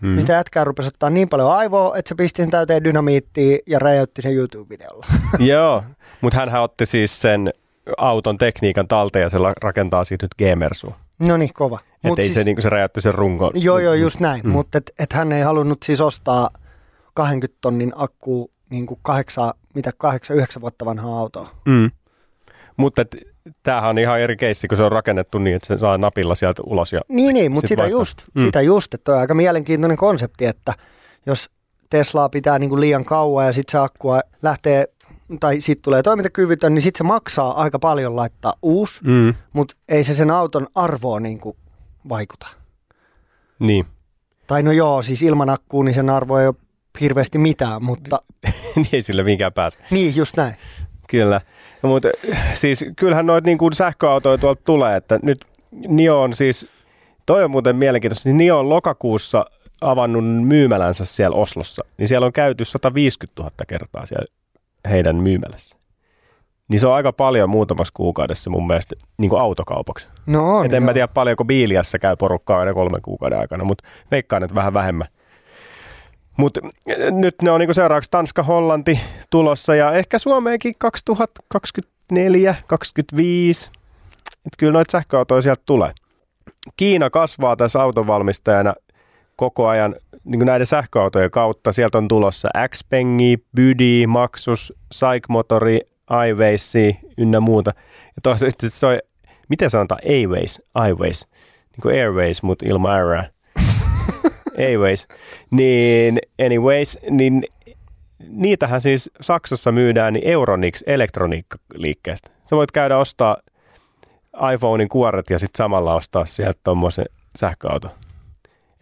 Mm. Niin sitä jätkää rupesi ottaa niin paljon aivoa, että se pisti sen täyteen dynamiittia ja räjäytti sen YouTube-videolla. [laughs] Joo, mutta hän otti siis sen auton tekniikan talteen ja se rakentaa siitä nyt G-Mersua. No niin, kova. Että ei se, niin se räjäytti sen rungon. Joo, joo, just näin. Mm. Mm. Mutta et, et hän ei halunnut siis ostaa 20 tonnin akkuu niin kuin kahdeksan, mitä kahdeksan, yhdeksän vuotta vanhaa autoa. Mm. Mutta et, tämähän on ihan eri keissi, kun se on rakennettu niin, että se saa napilla sieltä ulos. Ja, Niin, niin, mutta Sit sitä vaihtaa. just, Mm. mm. sitä just, että on aika mielenkiintoinen konsepti, että jos Teslaa pitää niin kuin liian kauan ja sitten se akkua lähtee, tai sitten tulee toimintakyvytön, niin sitten se maksaa aika paljon laittaa uusi, mm. mutta ei se sen auton arvoon niin kuin vaikuta. Niin. Tai no joo, siis ilman akkuu, niin sen arvo ei ole hirveästi mitään, mutta [laughs] niin ei sille minkään pääse. niin, just näin. Kyllä. No, mutta siis kyllähän noita niin kuin sähköautoja tuolta tulee, että nyt Nio on siis, toi on muuten mielenkiintoista, siis Nio on lokakuussa avannut myymälänsä siellä Oslossa, niin siellä on käyty 150 000 kertaa siellä heidän myymälässä. Niin se on aika paljon muutamassa kuukaudessa mun mielestä niin kuin autokaupaksi. No on, Et en mä tiedä paljonko Biiliassa käy porukkaa aina kolmen kuukauden aikana, mutta veikkaan, että vähän vähemmän. Mutta nyt ne on niinku seuraavaksi Tanska, Hollanti tulossa ja ehkä Suomeenkin 2024, 2025. Et kyllä noita sähköautoja sieltä tulee. Kiina kasvaa tässä autonvalmistajana koko ajan niin kuin näiden sähköautojen kautta. Sieltä on tulossa Xpengi, Bydi, Maxus, Saikmotori, iWays ynnä muuta. Ja toisaalta se on, miten sanotaan Aways, iWays, niin kuin Airways, mutta ilman R. [laughs] Airways. Niin anyways, niin niitähän siis Saksassa myydään niin Euronix elektroniikkaliikkeestä. Sä voit käydä ostaa iPhonein kuoret ja sitten samalla ostaa sieltä tuommoisen sähköauto.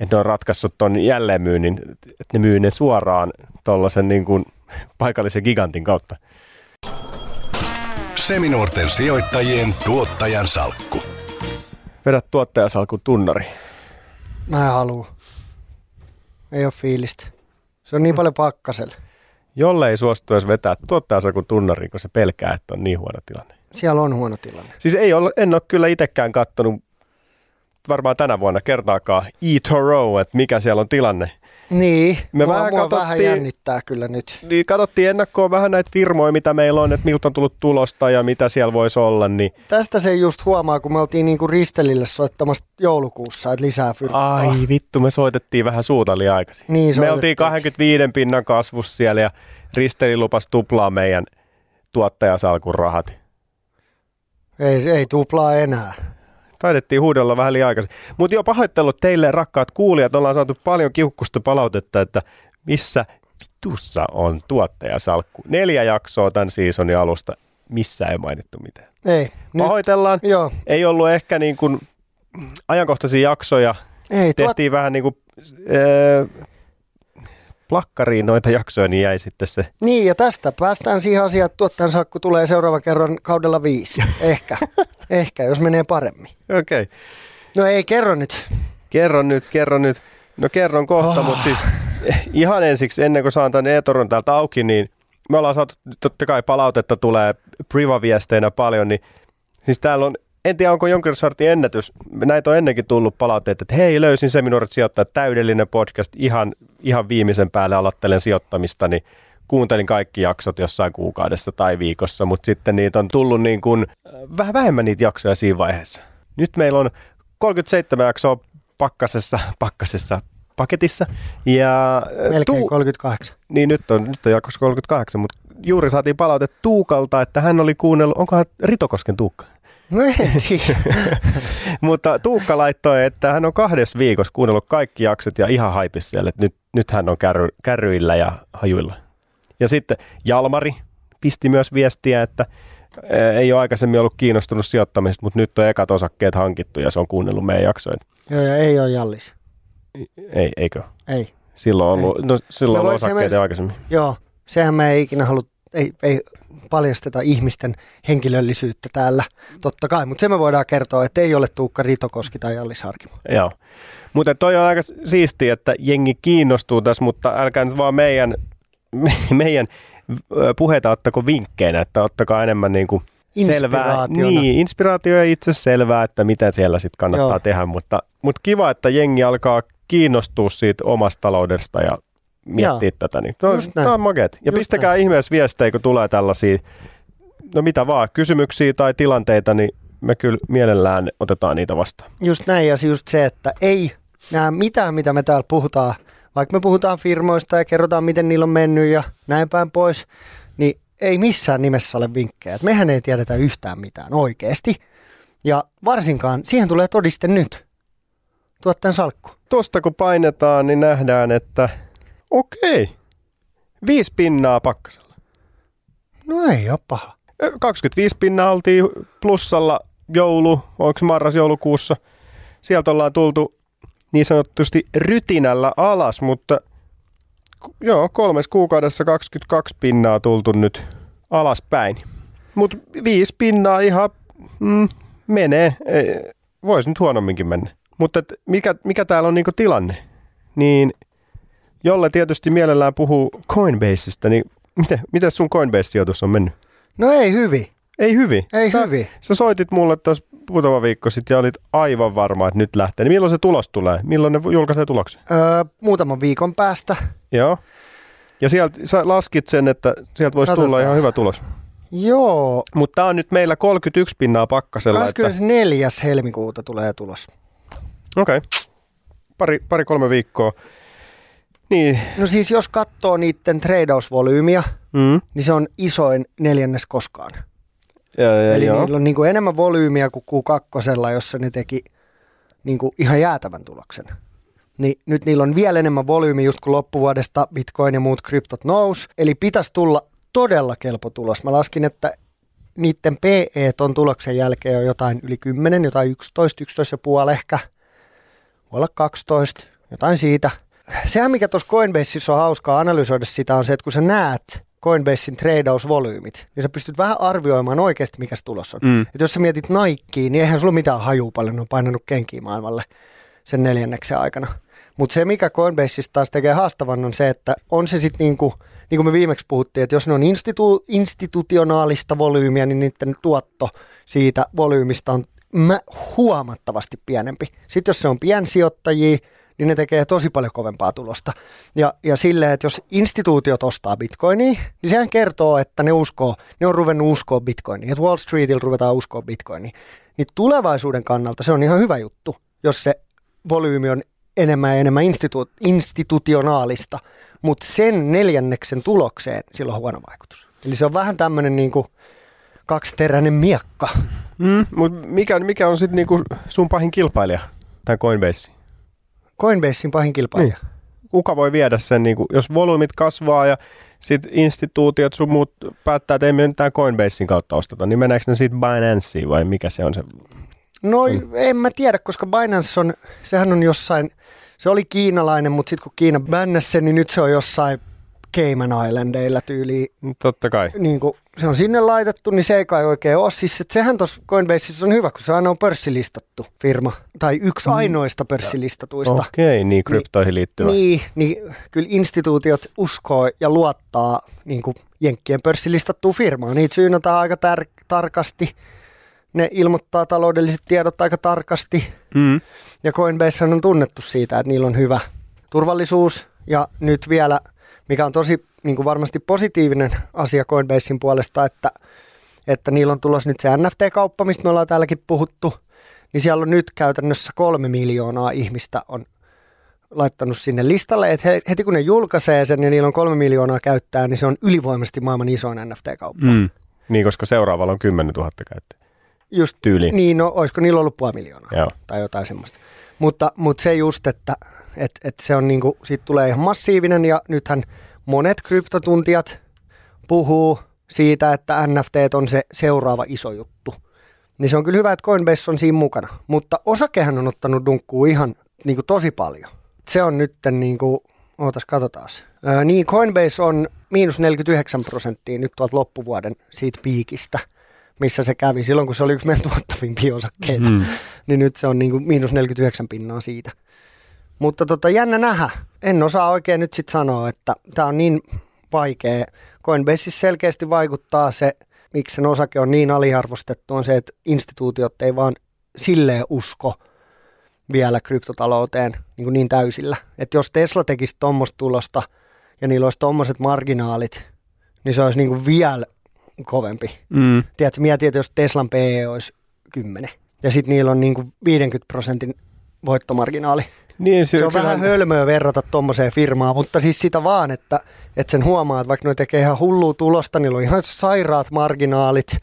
Että ne on ratkaissut ton jälleenmyynnin, että ne myy ne suoraan tuollaisen niin kuin paikallisen gigantin kautta. Seminuorten sijoittajien tuottajan salkku. Vedät tuottajasalkun tunnari. Mä en halua. Ei ole fiilistä. Se on niin paljon pakkasella. Jolle ei suostu edes vetää tuottajasalkun tunnari, kun se pelkää, että on niin huono tilanne. Siellä on huono tilanne. Siis ei ole, en ole kyllä itsekään kattonut varmaan tänä vuonna kertaakaan eToro, että mikä siellä on tilanne. Niin, Me mua, vähän mua vähän jännittää kyllä nyt. Niin katsottiin ennakkoon vähän näitä firmoja, mitä meillä on, että miltä on tullut tulosta ja mitä siellä voisi olla, niin Tästä se just huomaa, kun me oltiin niinku Ristelille soittamassa joulukuussa, että lisää fyrkkaa. ai vittu, me soitettiin vähän suuta liian aikaisin. Niin me oltiin 25 pinnan kasvussa siellä ja Risteli lupas tuplaa meidän tuottajasalkun rahat. Ei, ei tuplaa enää. Taidettiin huudella vähän liian aikaisin. Mutta jo pahoittelut teille rakkaat kuulijat, ollaan saatu paljon kiukkusta palautetta, että missä vitussa on tuottajasalkku. Neljä jaksoa tämän seasonin alusta, missä ei mainittu mitään. Ei. Nyt, Pahoitellaan. joo. Ei ollut ehkä niin kuin ajankohtaisia jaksoja. Ei, tuot, Tehtiin vähän niin kuin äh, plakkariin noita jaksoja, niin jäi sitten se. niin, ja tästä päästään siihen asiaan, että tuottajan sakku tulee seuraava kerran kaudella viisi. [laughs] Ehkä. Ehkä, jos menee paremmin. Okei. Okay. No ei, kerro nyt. Kerron nyt, kerron nyt. No kerron kohta, oh. mutta siis ihan ensiksi ennen kuin saan tämän e-toron täältä auki, niin me ollaan saatu, totta kai palautetta tulee privaviesteinä paljon, niin siis täällä on, en tiedä onko jonkin sortin ennätys, näitä on ennenkin tullut palautteita, että hei löysin Seminuoret sijoittaa täydellinen podcast, ihan, ihan viimeisen päälle aloittelen sijoittamista, niin kuuntelin kaikki jaksot jossain kuukaudessa tai viikossa, mutta sitten niitä on tullut niin kuin, äh, vähän vähemmän niitä jaksoja siinä vaiheessa. Nyt meillä on 37 jaksoa pakkasessa, [laughs] pakkasessa paketissa. Ja äh, Melkein 38. niin nyt on, nyt on jaksossa 38, mutta juuri saatiin palaute Tuukalta, että hän oli kuunnellut, onkohan Ritokosken Tuukka? No. [laughs] Mutta Tuukka laittoi, että hän on kahdessa viikossa kuunnellut kaikki jaksot ja ihan haipissa siellä, että nyt, nyt hän on kärry, kärryillä ja hajuilla. Ja sitten Jalmari pisti myös viestiä, että ää, ei ole aikaisemmin ollut kiinnostunut sijoittamisesta, mutta nyt on ekat osakkeet hankittu ja se on kuunnellut meidän jaksoja. Joo, ja ei ole Jallis. Ei, eikö? Ei. Silloin on ollut, no, silloin on ollut osakkeita me- aikaisemmin. Joo, sehän me ei ikinä halua, ei, ei paljasteta ihmisten henkilöllisyyttä täällä, totta kai, mutta se me voidaan kertoa, että ei ole Tuukka Ritokoski tai Jallis Harkimo. Joo. Mutta toi on aika siistiä, että jengi kiinnostuu tässä, mutta älkää nyt vaan meidän, me, meidän puheita ottako vinkkeinä, että ottakaa enemmän niin kuin selvää. Niin, inspiraatio ja itse selvää, että mitä siellä sitten kannattaa. Joo. tehdä, mutta, mutta kiva, että jengi alkaa kiinnostua siitä omasta taloudesta ja miettiä Joo. tätä. Niin. Tämä, Just näin. tämä on makeet. Ja Just pistäkää ihmeessä viestejä, kun tulee tällaisia no mitä vaan, kysymyksiä tai tilanteita, niin me kyllä mielellään otetaan niitä vastaan. Just näin ja just se, että ei nämä mitään, mitä me täällä puhutaan, vaikka me puhutaan firmoista ja kerrotaan, miten niillä on mennyt ja näin päin pois, niin ei missään nimessä ole vinkkejä. Et mehän ei tiedetä yhtään mitään oikeasti. Ja varsinkaan siihen tulee todiste nyt. Tuottajan salkku. Tuosta kun painetaan, niin nähdään, että okei, viisi pinnaa pakkasella. No ei ole paha. Ö, 25 pinnaa oltiin plussalla joulu, onko marras-joulukuussa. Sieltä ollaan tultu niin sanotusti rytinällä alas, mutta joo, kolmes kuukaudessa 22 pinnaa tultu nyt alaspäin. Mutta viisi pinnaa ihan mm, menee. Ei, Voisi nyt huonomminkin mennä. Mutta mikä, mikä täällä on niinku tilanne? Niin jolle tietysti mielellään puhuu Coinbaseista, niin miten, miten sun Coinbase-sijoitus on mennyt? No ei hyvin. Ei hyvin. Ei sä, hyvin. Sä soitit mulle tuossa muutama viikko sitten ja olit aivan varma, että nyt lähtee. Niin milloin se tulos tulee? Milloin ne julkaisee tuloksen? Öö, muutaman viikon päästä. Joo. Ja sieltä sä laskit sen, että sieltä voisi tulla Katsotaan. ihan hyvä tulos. Joo. Mutta tämä on nyt meillä 31 pinnaa pakkasella. Että, 24. helmikuuta tulee tulos. Okei. Okay. Pari, pari, kolme viikkoa. Niin. No siis jos katsoo niiden treidausvolyymiä, Mm. niin se on isoin neljännes koskaan. Ja, ja, Eli joo. niillä on niin kuin enemmän volyymiä kuin Q2, jossa ne teki niin kuin ihan jäätävän tuloksen. Niin nyt niillä on vielä enemmän volyymiä just kun loppuvuodesta Bitcoin ja muut kryptot nous. Eli pitäisi tulla todella kelpo tulos. Mä laskin, että niiden PE ton tuloksen jälkeen on jotain yli 10, jotain 11, 11 ja puoli ehkä. Voi olla 12, jotain siitä. Sehän mikä tuossa Coinbaseissa on hauskaa analysoida sitä on se, että kun sä näet Coinbasein tradeausvolyymit, niin sä pystyt vähän arvioimaan oikeasti, mikä se tulos on. Mm. Et jos sä mietit Nikea, niin eihän sulla mitään hajua paljon, ne on painanut kenkiä maailmalle sen neljänneksen aikana. Mutta se, mikä Coinbaseista taas tekee haastavan, on se, että on se sitten niinku, niin kuin me viimeksi puhuttiin, että jos ne on institu- institutionaalista volyymiä, niin niiden tuotto siitä volyymista on mä, huomattavasti pienempi. Sitten jos se on piensijoittajia, niin ne tekee tosi paljon kovempaa tulosta. Ja, ja silleen, että jos instituutiot ostaa bitcoinia, niin sehän kertoo, että ne uskoo, ne on ruvennut uskoa bitcoiniin. Että Wall Streetillä ruvetaan uskoa bitcoiniin. Niin tulevaisuuden kannalta se on ihan hyvä juttu, jos se volyymi on enemmän ja enemmän institu- institutionaalista. Mutta sen neljänneksen tulokseen sillä on huono vaikutus. Eli se on vähän tämmöinen niinku kaksiteräinen miekka. Mm. Mut mikä, mikä on sitten niinku sun pahin kilpailija tämän Coinbase? Coinbasein pahin kilpailija. Niin. Kuka voi viedä sen, niinku, jos volyymit kasvaa ja sitten instituutiot sun muut päättää, että ei me nyt tämän Coinbasein kautta osteta, niin meneekö ne siitä Binanceen vai mikä se on se? No en mä tiedä, koska Binance on, sehän on jossain, se oli kiinalainen, mutta sitten kun Kiina bännäsi sen, niin nyt se on jossain Cayman Islandeilla tyyliin. Totta kai. Niin kun se on sinne laitettu, niin se ei kai oikein ole. Siis että sehän tuossa Coinbaseissa on hyvä, kun se aina on pörssilistattu firma. Tai yksi ainoista pörssilistatuista. Okei, niin kryptoihin liittyvä. Niin, niin kyllä instituutiot uskoo ja luottaa niin kuin Jenkkien pörssilistattuun firmaan. Niitä syynätään aika tär- tarkasti. Ne ilmoittaa taloudelliset tiedot aika tarkasti. Mm. Ja Coinbase on tunnettu siitä, että niillä on hyvä turvallisuus. Ja nyt vielä, mikä on tosi niin kuin varmasti positiivinen asia Coinbasein puolesta, että, että niillä on tulossa nyt se NFT-kauppa, mistä me ollaan täälläkin puhuttu. Niin siellä on nyt käytännössä kolme miljoonaa ihmistä on laittanut sinne listalle, että he- heti kun ne julkaisee sen ja niillä on kolme miljoonaa käyttää, niin se on ylivoimaisesti maailman isoin NFT-kauppa. Mm. Niin, koska seuraavalla on 10 000 käyttäjää. Just Tyyliin. Niin, no olisiko niillä ollut puoli miljoonaa Joo. tai jotain semmoista. Mutta, mutta se just, että et, et se on niinku, siitä tulee ihan massiivinen ja nythän monet kryptotuntijat puhuu siitä, että NFT on se seuraava iso juttu. Niin se on kyllä hyvä, että Coinbase on siinä mukana. Mutta osakehän on ottanut dunkkuu ihan niinku tosi paljon. Se on nyt niinku, ootas katsotaan. Öö, niin Coinbase on miinus 49 prosenttia nyt tuolta loppuvuoden siitä piikistä, missä se kävi silloin, kun se oli yksi meidän tuottavimpia osakkeita. Mm. Niin nyt se on niinku miinus 49 pinnaa siitä. Mutta tota, jännä nähdä. En osaa oikein nyt sitten sanoa, että tämä on niin vaikea. Coinbaseissa selkeästi vaikuttaa se, miksi sen osake on niin aliarvostettu, on se, että instituutiot ei vaan silleen usko vielä kryptotalouteen niin, kuin niin täysillä. Että jos Tesla tekisi tuommoista tulosta ja niillä olisi tuommoiset marginaalit, niin se olisi niin kuin vielä kovempi. Mm. Tiedätkö, mieti, että jos Teslan PE olisi 10 ja sitten niillä on niin kuin 50 prosentin voittomarginaali. Niin, Se on vähän hölmöä verrata tuommoiseen firmaan, mutta siis sitä vaan, että, että sen huomaa, että vaikka ne tekee ihan hullua tulosta, niillä on ihan sairaat marginaalit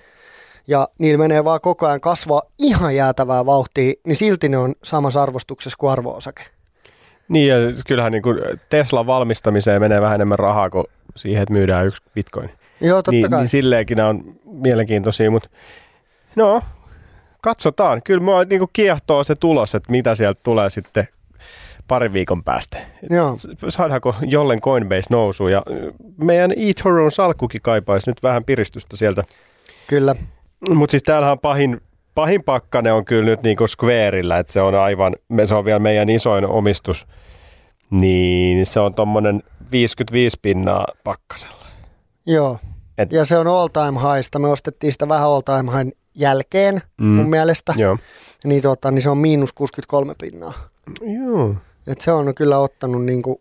ja niillä menee vaan koko ajan kasvaa ihan jäätävää vauhtia, niin silti ne on samassa arvostuksessa kuin arvo-osake. Niin, ja kyllähän niin kuin Teslan valmistamiseen menee vähän enemmän rahaa kuin siihen, että myydään yksi bitcoin. Joo, totta niin, kai. niin silleenkin on mielenkiintoisia, mutta no, katsotaan. Kyllä mua niin kuin kiehtoo se tulos, että mitä sieltä tulee sitten parin viikon päästä. Joo. Saadaanko jollen Coinbase nousu ja meidän eToron salkkukin kaipaisi nyt vähän piristystä sieltä. Kyllä. Mutta siis täällähän on pahin, pahin pakkane on kyllä nyt niinku Squareillä, että se on aivan, me- se on vielä meidän isoin omistus, niin se on tommonen 55 pinnaa pakkasella. Joo. Et- Ja se on all time highsta. Me ostettiin sitä vähän all time high jälkeen mm. mun mielestä. Joo. Niin, tota, niin se on miinus 63 pinnaa. Joo. Et se on kyllä ottanut niinku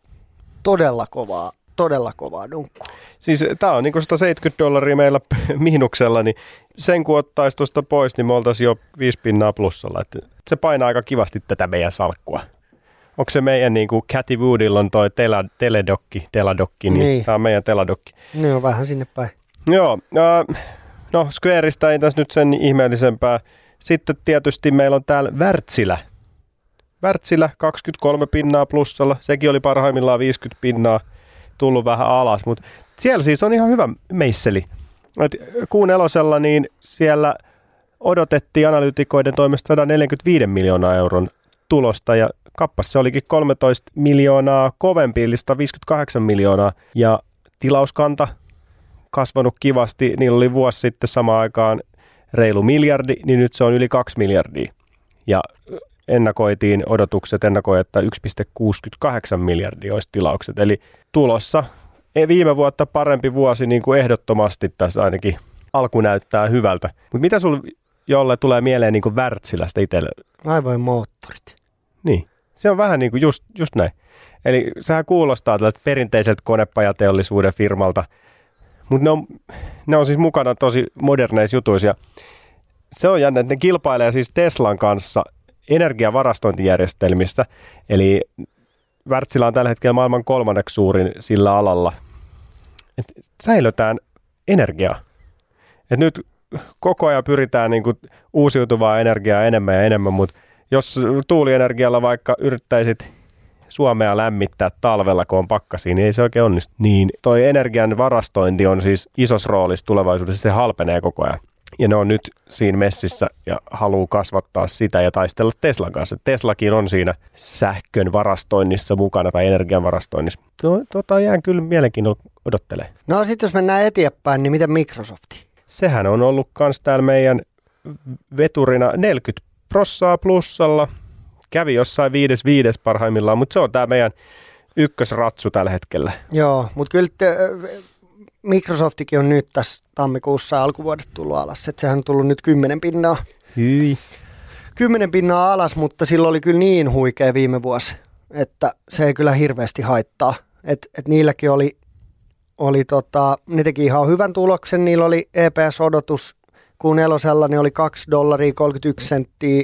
todella kovaa, todella kovaa dunkkua. Siis tämä on niinku 170 dollaria meillä [laughs] miinuksella, niin sen kun ottaisi tuosta pois, niin me oltaisiin jo 5 pinnaa plussalla. Et se painaa aika kivasti tätä meidän salkkua. Onko se meidän niin kuin Cathy Woodilla on toi tela, teledokki, teladokki, niin, Niin. niin. tämä on meidän teladokki. Ne on vähän sinne päin. Joo, äh, no Squareista ei tässä nyt sen ihmeellisempää. Sitten tietysti meillä on täällä Wärtsilä. Wärtsilä 23 pinnaa plussalla, sekin oli parhaimmillaan 50 pinnaa, tullut vähän alas, mutta siellä siis on ihan hyvä meisseli. Et kuun elosella niin siellä odotettiin analytikoiden toimesta 145 miljoonaa euron tulosta ja kappas se olikin 13 miljoonaa kovempi, eli 158 miljoonaa ja tilauskanta kasvanut kivasti. Niillä oli vuosi sitten samaan aikaan reilu miljardi, niin nyt se on yli 2 miljardia. Ja ennakoitiin odotukset, ennakoi, että 1,68 miljardia olisi tilaukset. Eli tulossa e, viime vuotta parempi vuosi niin kuin ehdottomasti tässä ainakin alku näyttää hyvältä. Mutta mitä sulle jolle tulee mieleen niin kuin Wärtsilästä itselle? Laivojen moottorit. Niin, se on vähän niin kuin just, just näin. Eli sehän kuulostaa tältä perinteiseltä konepajateollisuuden firmalta, mutta ne on, ne on siis mukana tosi moderneissa jutuissa. Se on jännä, että ne kilpailee siis Teslan kanssa energiavarastointijärjestelmistä. Eli Wärtsilä on tällä hetkellä maailman kolmanneksi suurin sillä alalla. Et säilötään energiaa. Et nyt koko ajan pyritään niin kuin uusiutuvaa energiaa enemmän ja enemmän, mutta jos tuulienergialla vaikka yrittäisit Suomea lämmittää talvella, kun on pakkasi, niin ei se oikein onnistu. Niin toi energian varastointi on siis isossa roolissa tulevaisuudessa, se halpenee koko ajan. Ja ne on nyt siinä messissä ja haluaa kasvattaa sitä ja taistella Teslan kanssa. Teslakin on siinä sähkön varastoinnissa mukana tai energian varastoinnissa. To, tota jään kyllä mielenkiinnolla odottelee. No sitten jos mennään eteenpäin, niin miten Microsofti? Sehän on ollut kans täällä meidän veturina 40 prossaa plussalla. Kävi jossain viides viides parhaimmillaan, mutta se on tämä meidän ykkösratsu tällä hetkellä. Joo, mutta kyllä te, Microsoftikin on nyt tässä tammikuussa alkuvuodesta tullut alas. Et sehän on tullut nyt 10 pinnaa. Hyi. 10 pinnaa alas, mutta silloin oli kyllä niin huikea viime vuosi, että se ei kyllä hirveästi haittaa. Et, et niilläkin oli, oli tota, ne teki ihan hyvän tuloksen. Niillä oli EPS-odotus kuun nelosella, ne oli 2 dollaria 31 senttiä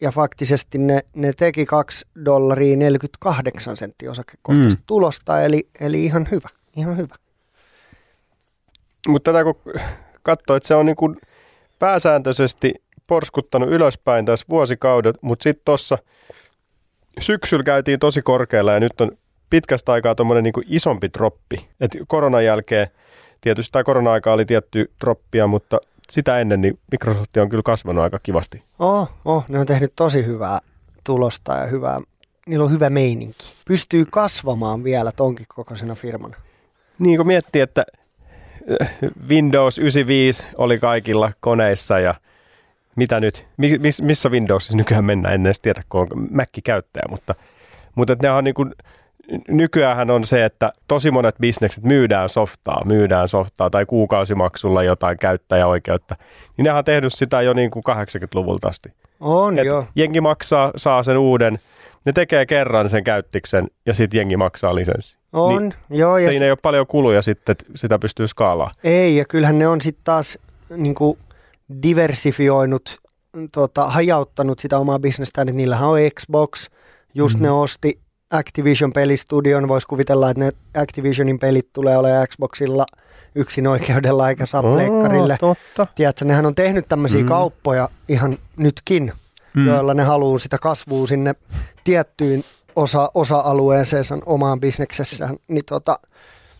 ja faktisesti ne, ne teki 2 dollaria 48 senttiä osakekohtaista mm. tulosta, eli, eli ihan hyvä, ihan hyvä. Mutta tätä kun katsoo, että se on niin kuin pääsääntöisesti porskuttanut ylöspäin tässä vuosikaudet, mutta sitten tuossa syksyllä käytiin tosi korkealla ja nyt on pitkästä aikaa tuommoinen niin isompi droppi. Et koronan jälkeen, tietysti tämä korona-aika oli tietty droppia, mutta sitä ennen niin Microsoft on kyllä kasvanut aika kivasti. Oh, oh, ne on tehnyt tosi hyvää tulosta ja hyvää, niillä on hyvä meininki. Pystyy kasvamaan vielä tonkin kokoisena firmana. Niin kuin miettii, että Windows 95 oli kaikilla koneissa ja mitä nyt, mi- miss, missä Windowsissa nykyään mennään, en edes tiedä, kun on Mac-käyttäjä, mutta, mutta että ne on niin kuin, nykyään on se, että tosi monet bisnekset myydään softaa, myydään softaa tai kuukausimaksulla jotain käyttäjäoikeutta, niin ne on tehnyt sitä jo niin kuin 80-luvulta asti. On Et joo. jengi maksaa, saa sen uuden ne tekee kerran sen käyttiksen ja sitten jengi maksaa lisenssi. On, Niin, joo. Ja Siinä ei ole paljon kuluja sitten, että sitä pystyy skaalaamaan. Ei, ja kyllähän ne on sitten taas niin kuin diversifioinut, tota, hajauttanut sitä omaa bisnestään, että niillähän on Xbox, just mm. ne osti Activision-pelistudion, voisi kuvitella, että ne Activisionin pelit tulee olemaan Xboxilla yksin oikeudella eikä saa pleikkarille. totta. Tiedätkö, nehän on tehnyt tämmöisiä mm. kauppoja ihan nytkin, mm. joilla ne haluaa sitä kasvua sinne tiettyyn osa, osa-alueeseen sen omaan bisneksessään. Niin, tota,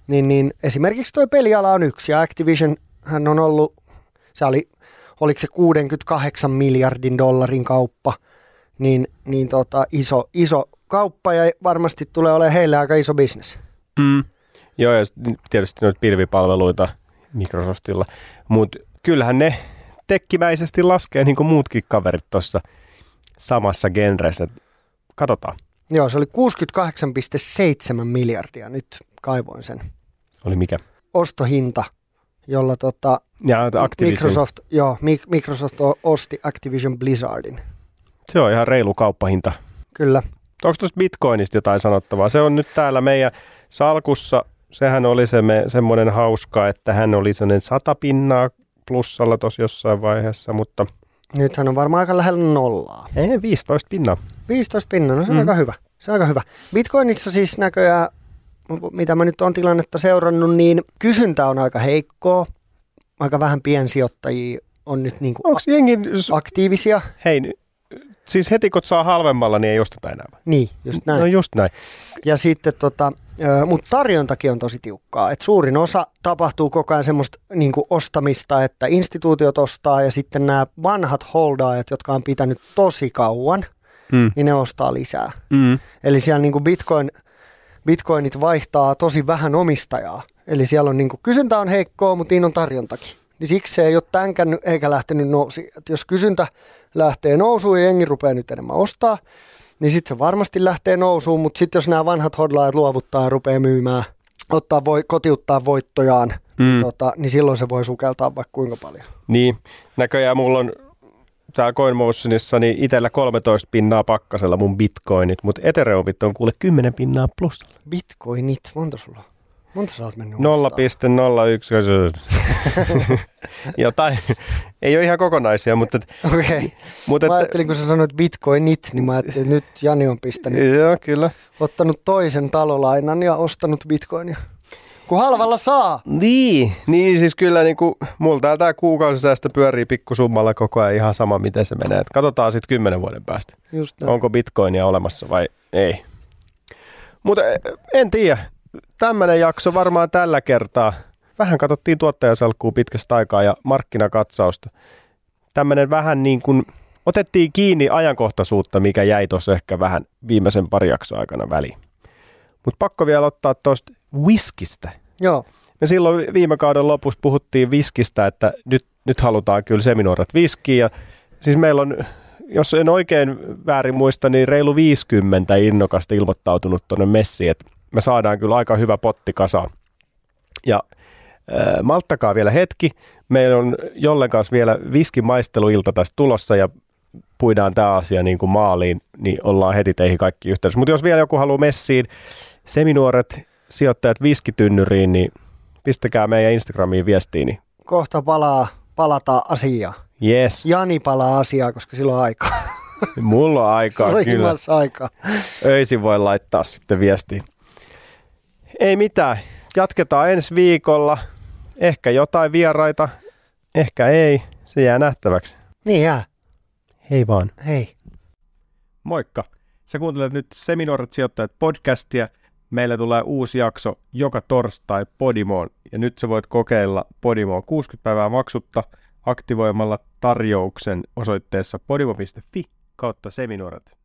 niin, niin esimerkiksi tuo peliala on yksi ja Activision hän on ollut, se oli, oliko se 68 miljardin dollarin kauppa, niin, niin tota, iso, iso kauppa ja varmasti tulee olemaan heille aika iso bisnes. Mm. Joo, ja tietysti noita pilvipalveluita Microsoftilla. Mutta kyllähän ne tekkimäisesti laskee niin kuin muutkin kaverit tuossa samassa genressä. Katsotaan. Joo, se oli 68,7 miljardia, nyt kaivoin sen Oli mikä? ostohinta, jolla tota, Ja Activision. Microsoft, joo, Mi- Microsoft osti Activision Blizzardin. Se on ihan reilu kauppahinta. Kyllä. Onko tuosta Bitcoinista jotain sanottavaa? Se on nyt täällä meidän salkussa. Sehän oli se me, semmoinen hauska, että hän oli sellainen sata pinnaa plussalla tuossa jossain vaiheessa, mutta Nythän on varmaan aika lähellä nollaa. ei 15 pinnaa. 15 pinnan, no se on Mm. aika hyvä. Se on aika hyvä. Bitcoinissa siis näköjään, mitä mä nyt on tilannetta seurannut, niin kysyntä on aika heikkoa. Aika vähän piensijoittajia on nyt niin kuin Onko jengi, aktiivisia. hei, siis heti kun saa halvemmalla, niin ei osteta enää. Niin, just näin. No just näin. Ja sitten tota, mutta tarjontakin on tosi tiukkaa. Et suurin osa tapahtuu koko ajan semmoista niin ostamista, että instituutiot ostaa ja sitten nämä vanhat holdaajat, jotka on pitänyt tosi kauan, Mm. niin ne ostaa lisää. Mm. Eli siellä niin kuin Bitcoin, Bitcoinit vaihtaa tosi vähän omistajaa. Eli siellä on niin kuin, kysyntä on heikkoa, mutta niin on tarjontakin. Niin siksi se ei ole tänkännyt eikä lähtenyt nousi. Et jos kysyntä lähtee nousuun ja jengi rupeaa nyt enemmän ostaa, niin sitten se varmasti lähtee nousuun, mutta sitten jos nämä vanhat hodlaajat luovuttaa ja rupeaa myymään, ottaa voi, kotiuttaa voittojaan, mm. niin, Mm. tota, niin silloin se voi sukeltaa vaikka kuinka paljon. Niin, näköjään mulla on täällä CoinMotionissa niin itsellä 13 pinnaa pakkasella mun bitcoinit, mutta Ethereumit on kuule 10 pinnaa plussalla. Bitcoinit, monta sulla on? Monta sä oot mennyt 0,01. [laughs] Jotain, ei ole ihan kokonaisia, mutta, [laughs] Okei. Okay. mutta Mä ajattelin, kun sä sanoit bitcoinit, niin mä ajattelin, että nyt Jani on pistänyt, joo, kyllä. ottanut toisen talolainan ja ostanut bitcoinia. Kun halvalla saa. Niin, niin siis kyllä niin kuin, mulla täällä tämä kuukausisäästö pyörii pikkusummalla koko ajan ihan sama, miten se menee. Et katsotaan sitten kymmenen vuoden päästä. Just näin. onko bitcoinia olemassa vai ei. Mutta en tiedä. Tämmöinen jakso varmaan tällä kertaa. Vähän katsottiin tuottajasalkkuu pitkästä aikaa ja markkinakatsausta. Tämmöinen vähän niin kuin, otettiin kiinni ajankohtaisuutta, mikä jäi tuossa ehkä vähän viimeisen pari jakson aikana väliin. Mutta pakko vielä ottaa tuosta whiskistä. Joo, Me silloin viime kauden lopussa puhuttiin viskistä, että nyt, nyt halutaan kyllä seminuoret viskiä. Ja siis meillä on, jos en oikein väärin muista, niin reilu 50 innokasta ilmoittautunut tuonne messiin, että me saadaan kyllä aika hyvä potti kasaan. Ja äh, malttakaa vielä hetki. Meillä on jollen kanssa vielä viskimaisteluilta tässä tulossa ja puidaan tämä asia niin kuin maaliin, niin ollaan heti teihin kaikki yhteydessä. Mutta jos vielä joku haluaa messiin, seminuoret, sijoittajat viskitynnyriin, niin pistäkää meidän Instagramiin viestiin, niin kohta palaa, palataan asiaan. yes, Jani palaa asiaa, koska silloin on aikaa. [laughs] mulla on aikaa Sulla on kyllä. aikaa. Öisin voi laittaa sitten viestiä. Ei mitään, jatketaan ensi viikolla. Ehkä jotain vieraita, ehkä ei, se jää nähtäväksi. Niin jää. Hei vaan. Hei. Moikka! Sä kuuntelet nyt Seminoorat sijoittajat podcastia. Meillä tulee uusi jakso joka torstai Podimoon. Ja nyt sä voit kokeilla Podimoa 60 päivää maksutta aktivoimalla tarjouksen osoitteessa podimo.fi kautta Seminuorat.